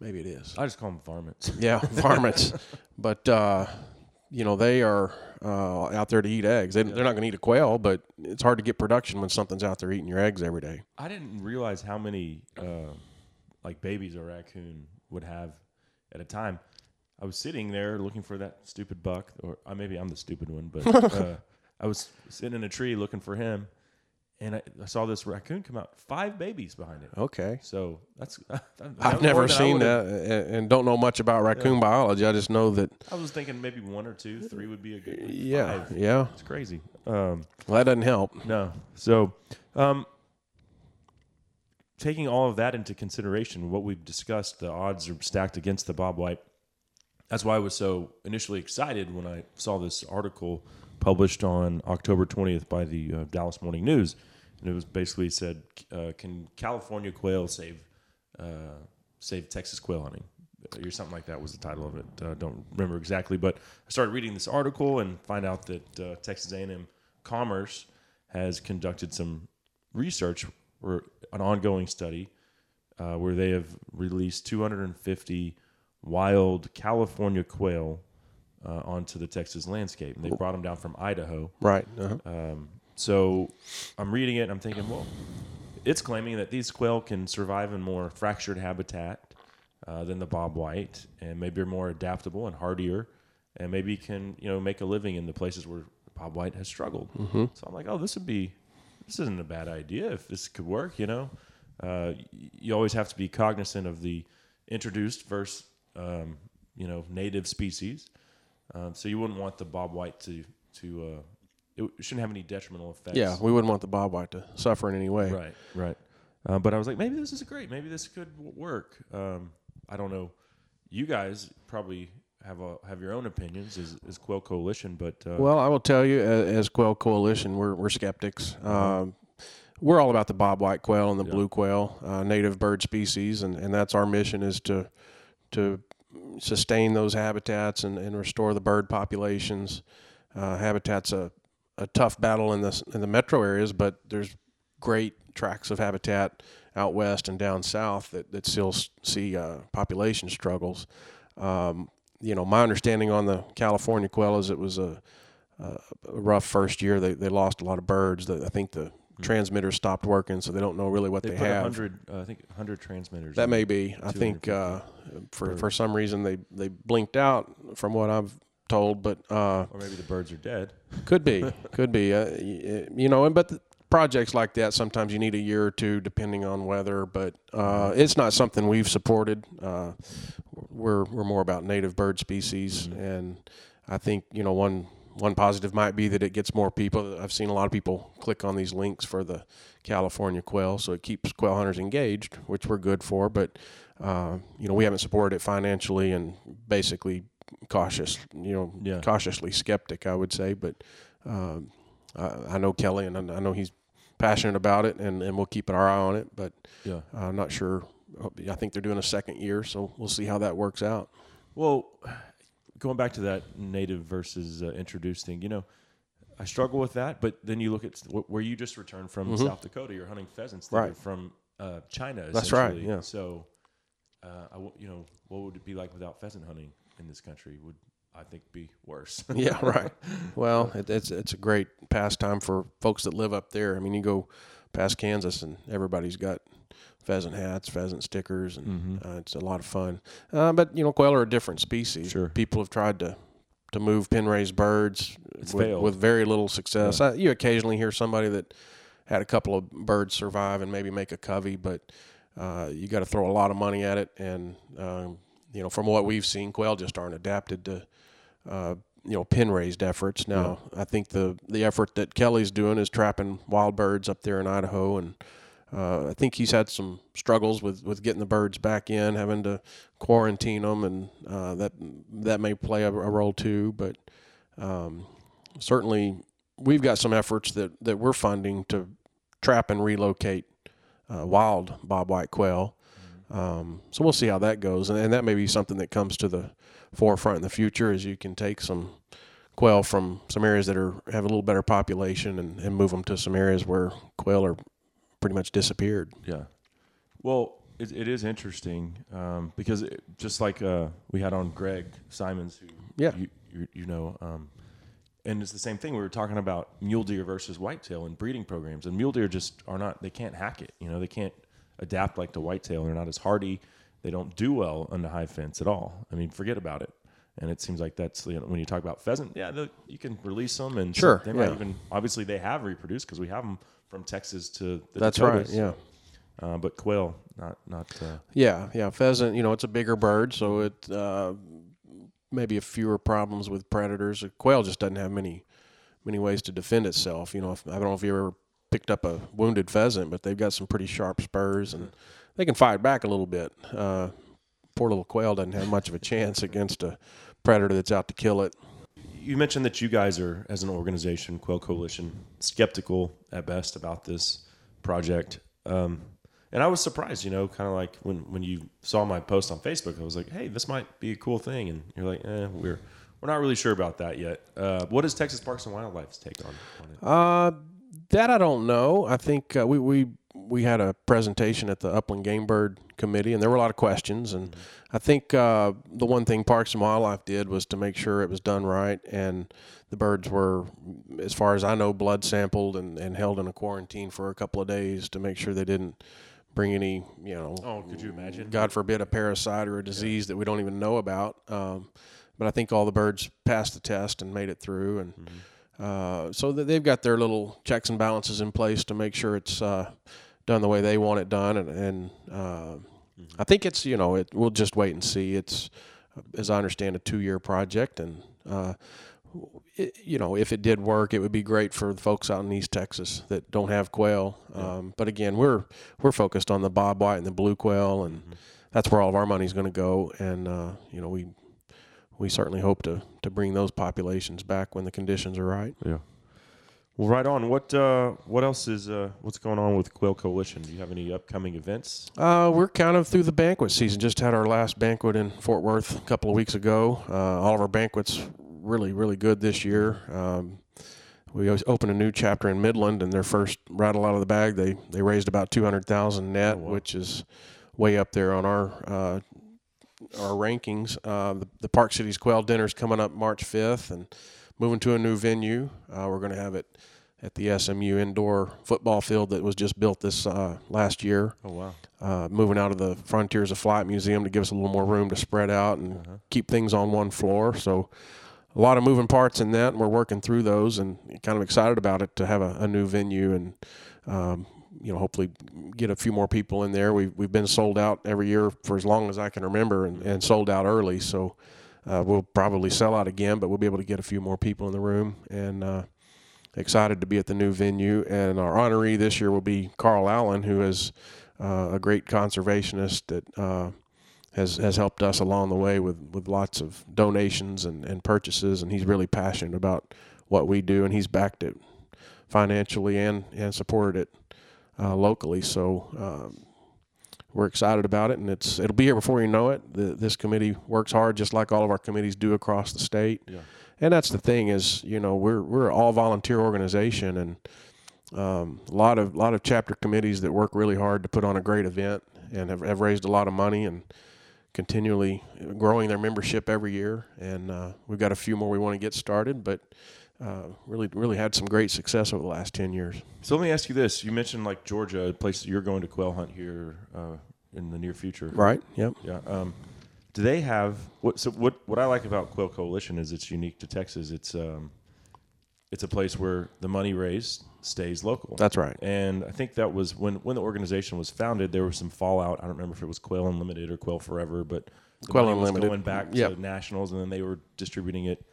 Maybe it is. I just call them varmints. Yeah, varmints. but uh, you know they are uh, out there to eat eggs. They, They're not going to eat a quail, but it's hard to get production when something's out there eating your eggs every day. I didn't realize how many uh, like babies a raccoon would have at a time. I was sitting there looking for that stupid buck, or uh, maybe I'm the stupid one, but uh, I was sitting in a tree looking for him, and I, I saw this raccoon come out, five babies behind it. Okay. So that's I've never seen that and, and don't know much about raccoon Yeah. biology. I just know that. I was thinking maybe one or two, three would be a good. like Yeah, five. yeah. it's crazy. Um, Well, that doesn't help. No. So, um, taking all of that into consideration, what we've discussed, the odds are stacked against the Bob White. That's why I was so initially excited when I saw this article published on October 20th by the uh, Dallas Morning News. And it was basically said, uh, "Can California quail save uh, save Texas quail hunting?" Or something like that was the title of it. Uh, don't remember exactly, but I started reading this article and find out that uh, Texas A&M Commerce has conducted some research or an ongoing study uh, where they have released 250 wild California quail uh, onto the Texas landscape. And they brought them down from Idaho. Right, uh-huh. Um, so I'm reading it and I'm thinking, well, it's claiming that these quail can survive in more fractured habitat uh, than the bob white, and maybe are more adaptable and hardier, and maybe can you know make a living in the places where bob white has struggled. Mhm. So I'm like, oh, this would be this isn't a bad idea if this could work. You know, uh, you always have to be cognizant of the introduced versus um, you know native species. Um, so you wouldn't want the bob white to to uh, it shouldn't have any detrimental effects. Yeah, we wouldn't want the bob white to suffer in any way. Right, right. Uh, but I was like, maybe this is great. Maybe this could work. Um, I don't know. You guys probably have a have your own opinions as, as Quail Coalition, but uh, Well, I will tell you, as, as Quail Coalition, we're, we're skeptics. Uh-huh. Um, we're all about the bob white quail and the blue quail, uh, native bird species, and, and that's our mission is to to sustain those habitats and, and restore the bird populations. Uh, habitat's a, a tough battle in the in the metro areas, but there's great tracts of habitat out west and down south that, that still see uh, population struggles. Um, you know, my understanding on the California quail is it was a, a rough first year. They, they lost a lot of birds. The, I think the transmitters stopped working, so they don't know really what they, they, put have. 100, uh, I think 100 transmitters. That may be. I think uh, for for some reason they they blinked out from what I've told, but uh, or maybe the birds are dead. Could be, could be. Uh, you know, and but the projects like that sometimes you need a year or two depending on weather. But uh, it's not something we've supported. Uh, we're we're more about native bird species, and I think you know one one positive might be that it gets more people. I've seen a lot of people click on these links for the California quail, so it keeps quail hunters engaged, which we're good for. But uh, you know, we haven't supported it financially and basically cautious, you know, Yeah. cautiously skeptic, I would say. But um, I, I know Kelly, and I I know he's passionate about it, and, and we'll keep our eye on it. But Yeah. I'm not sure. I think they're doing a second year, so we'll see how that works out. Well, going back to that native versus uh, introduced thing, you know, I struggle with that. But then you look at wh- where you just returned from Mhm. South Dakota. You're hunting pheasants Right. from uh, China. That's right, yeah. So, uh, I w- you know, what would it be like without pheasant hunting in this country? Would I think be worse? yeah, right. Well, it, it's it's a great pastime for folks that live up there. I mean, you go past Kansas, and everybody's got pheasant hats, pheasant stickers, and Mhm. uh, it's a lot of fun. Uh, but you know, quail are a different species. Sure. People have tried to to move pen raised birds with, with very little success. Yeah. Uh, you occasionally hear somebody that had a couple of birds survive and maybe make a covey, but uh, you got to throw a lot of money at it. And um, you know, from what we've seen, quail just aren't adapted to uh, you know pin raised efforts. Now, I think the the effort that Kelly's doing is trapping wild birds up there in Idaho, and uh, I think he's had some struggles with, with getting the birds back in, having to quarantine them, and uh, that that may play a, a role too. But um, certainly, we've got some efforts that, that we're funding to trap and relocate uh, wild bobwhite quail. Um, so we'll see how that goes, and, and that may be something that comes to the forefront in the future, as you can take some quail from some areas that are have a little better population and, and move them to some areas where quail are pretty much disappeared. Yeah. Well, it, it is interesting um, because it, just like uh, we had on Greg Simons, who Yeah. you, you, you know, um, and it's the same thing. We were talking about mule deer versus whitetail and breeding programs, and mule deer just are not. They can't hack it. You know, they can't adapt like to whitetail. They're not as hardy. They don't do well under high fence at all. I mean, forget about it. And it seems like that's you know, when you talk about pheasant. Yeah, the, you can release them, and Sure, they might yeah. even obviously they have reproduced because we have them from Texas to the That's right, Dakotas. yeah. Uh, but quail, not not. Uh, Yeah, yeah. Pheasant, you know, it's a bigger bird, so it uh, maybe a fewer problems with predators. A quail just doesn't have many many ways to defend itself. You know, if, I don't know if you ever picked up a wounded pheasant, but they've got some pretty sharp spurs and they can fight back a little bit. Uh, poor little quail doesn't have much of a chance against a predator that's out to kill it. you mentioned that you guys are, as an organization, Quail Coalition, skeptical at best about this project. Um, and I was surprised, you know, kind of like when, when you saw my post on Facebook, I was like, hey, this might be a cool thing. And you're like, eh, we're, we're not really sure about that yet. Uh, what is Texas Parks and Wildlife's take on, on it? Uh, that I don't know. I think uh, we, we we had a presentation at the Upland Game Bird Committee, and there were a lot of questions. And I think uh, the one thing Parks and Wildlife did was to make sure it was done right, and the birds were, as far as I know, blood sampled and, and held in a quarantine for a couple of days to make sure they didn't bring any, you know, Oh, could you imagine? God forbid, a parasite or a disease that we don't even know about. Um, but I think all the birds passed the test and made it through, and uh, so that they've got their little checks and balances in place to make sure it's uh, done the way they want it done. And, and uh, I think it's you know it. We'll just wait and see. It's as I understand a two year project, and uh, it, you know if it did work, it would be great for the folks out in East Texas that don't have quail. Um, but again, we're we're focused on the bob white and the blue quail, and that's where all of our money's going to go. And uh, you know we we certainly hope to to bring those populations back when the conditions are right. Yeah. Well, right on. What uh, what else is uh, what's going on with Quail Coalition? Do you have any upcoming events? Uh, we're kind of through the banquet season. Just had our last banquet in Fort Worth a couple of weeks ago. Uh, all of our banquets really, really good this year. Um, we opened a new chapter in Midland, and their first rattle out of the bag, they they raised about two hundred thousand net, which is way up there on our uh, our rankings. Uh, the, the Park Cities Quail Dinner is coming up March fifth, and moving to a new venue. Uh, we're going to have it at the SMU indoor football field that was just built this uh, last year. Oh, wow. Uh, moving out of the Frontiers of Flight Museum to give us a little more room to spread out and keep things on one floor. So a lot of moving parts in that, and we're working through those and kind of excited about it to have a, a new venue and um, you know hopefully get a few more people in there. We've we've been sold out every year for as long as I can remember and, and sold out early. So uh, we'll probably sell out again, but we'll be able to get a few more people in the room. And uh, excited to be at the new venue. And our honoree this year will be Carl Allen, who is uh, a great conservationist that uh, has has helped us along the way with, with lots of donations and, and purchases. And he's really passionate about what we do, and he's backed it financially and and supported it uh, locally. So. Um, we're excited about it, and it's it'll be here before you know it. The, this committee works hard, just like all of our committees do across the state. Yeah. And that's the thing is, you know, we're we're an all volunteer organization, and um, a lot of lot of chapter committees that work really hard to put on a great event and have, have raised a lot of money and continually growing their membership every year. And uh, we've got a few more we want to get started, but uh, really really had some great success over the last ten years. So let me ask you this: You mentioned like Georgia, a place that you're going to quail hunt here uh, in the near future, Right, yep. Yeah. Um, do they have what? So what? What I like about Quail Coalition is it's unique to Texas. It's um, it's a place where the money raised stays local. That's right. And I think that was when when the organization was founded. There was some fallout. I don't remember if it was Quail Unlimited or Quail Forever, but Quail money was Unlimited. going back Yep. to nationals, and then they were distributing it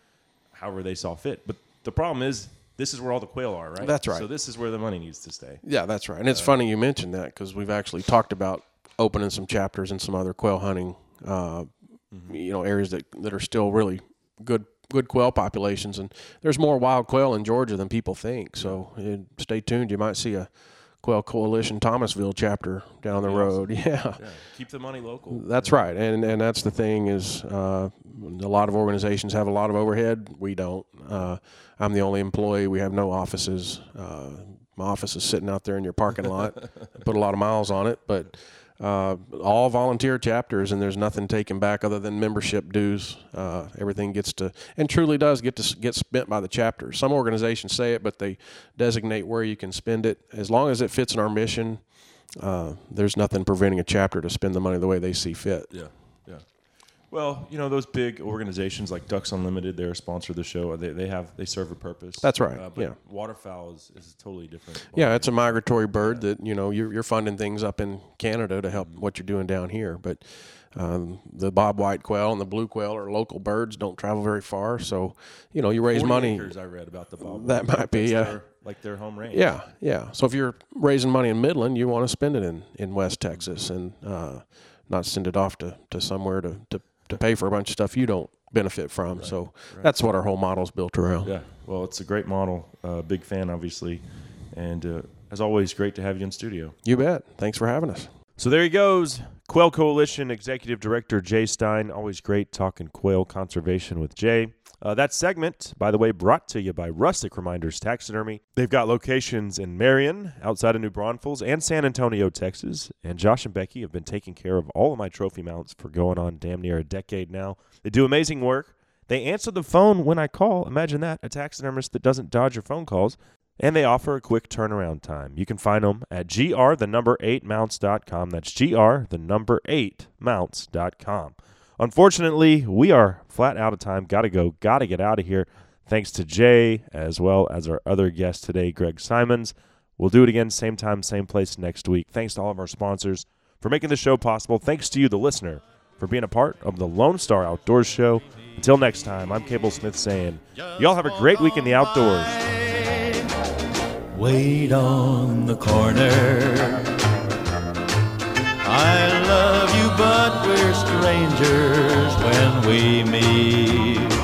however they saw fit. But the problem is, this is where all the quail are, right? That's right. So this is where the money needs to stay. Yeah, that's right. And it's Uh, funny you mentioned that because we've actually talked about opening some chapters in some other quail hunting, uh, you know, areas that, that are still really good good quail populations. And there's more wild quail in Georgia than people think. So uh, stay tuned. You might see a Quail Coalition Thomasville chapter down the road. Yeah. Yeah. Keep the money local. That's right, and and that's the thing is, uh, a lot of organizations have a lot of overhead. We don't. Uh, I'm the only employee. We have no offices. Uh, my office is sitting out there in your parking lot. Put a lot of miles on it, but uh, all volunteer chapters, and there's nothing taken back other than membership dues. Uh, everything gets to and truly does get to get spent by the chapter. Some organizations say it, but they designate where you can spend it as long as it fits in our mission. Uh, there's nothing preventing a chapter to spend the money the way they see fit. Yeah. Well, you know those big organizations like Ducks Unlimited, they're a sponsor of the show. They, they have they serve a purpose. That's right, Uh, but yeah. waterfowl is, is totally different. Yeah, it's a migratory bird that you know you're, you're funding things up in Canada to help what you're doing down here. But um, the bob white quail and the blue quail are local birds, don't travel very far. So you know you raise 40 money. Acres, I read about the bob. That might be yeah. their- like their home range. Yeah, yeah. So if you're raising money in Midland, you want to spend it in, in West Texas and uh, not send it off to, to somewhere to, to, to pay for a bunch of stuff you don't benefit from. so that's what our whole model's built around. Yeah. Well, it's a great model. Uh, big fan, obviously, and uh, as always, great to have you in studio. You bet. Thanks for having us. So there he goes, Quail Coalition Executive Director Jay Stein. Always great talking quail conservation with Jay. Uh, that segment, by the way, brought to you by Rustic Reminders Taxidermy. They've got locations in Marion, outside of New Braunfels, and San Antonio, Texas. And Josh and Becky have been taking care of all of my trophy mounts for going on damn near a decade now. They do amazing work. They answer the phone when I call. Imagine that, a taxidermist that doesn't dodge your phone calls. And they offer a quick turnaround time. You can find them at gr the number 8 mounts.com. That's gr the number 8 mounts.com. Unfortunately, we are flat out of time. Got to go. Got to get out of here. Thanks to Jay as well as our other guest today, Greg Simons. We'll do it again, same time, same place next week. Thanks to all of our sponsors for making the show possible. Thanks to you, the listener, for being a part of the Lone Star Outdoors Show. Until next time, I'm Cable Smith saying, y'all have a great week in the outdoors. Wait on the corner. I love you, but we're strangers when we meet.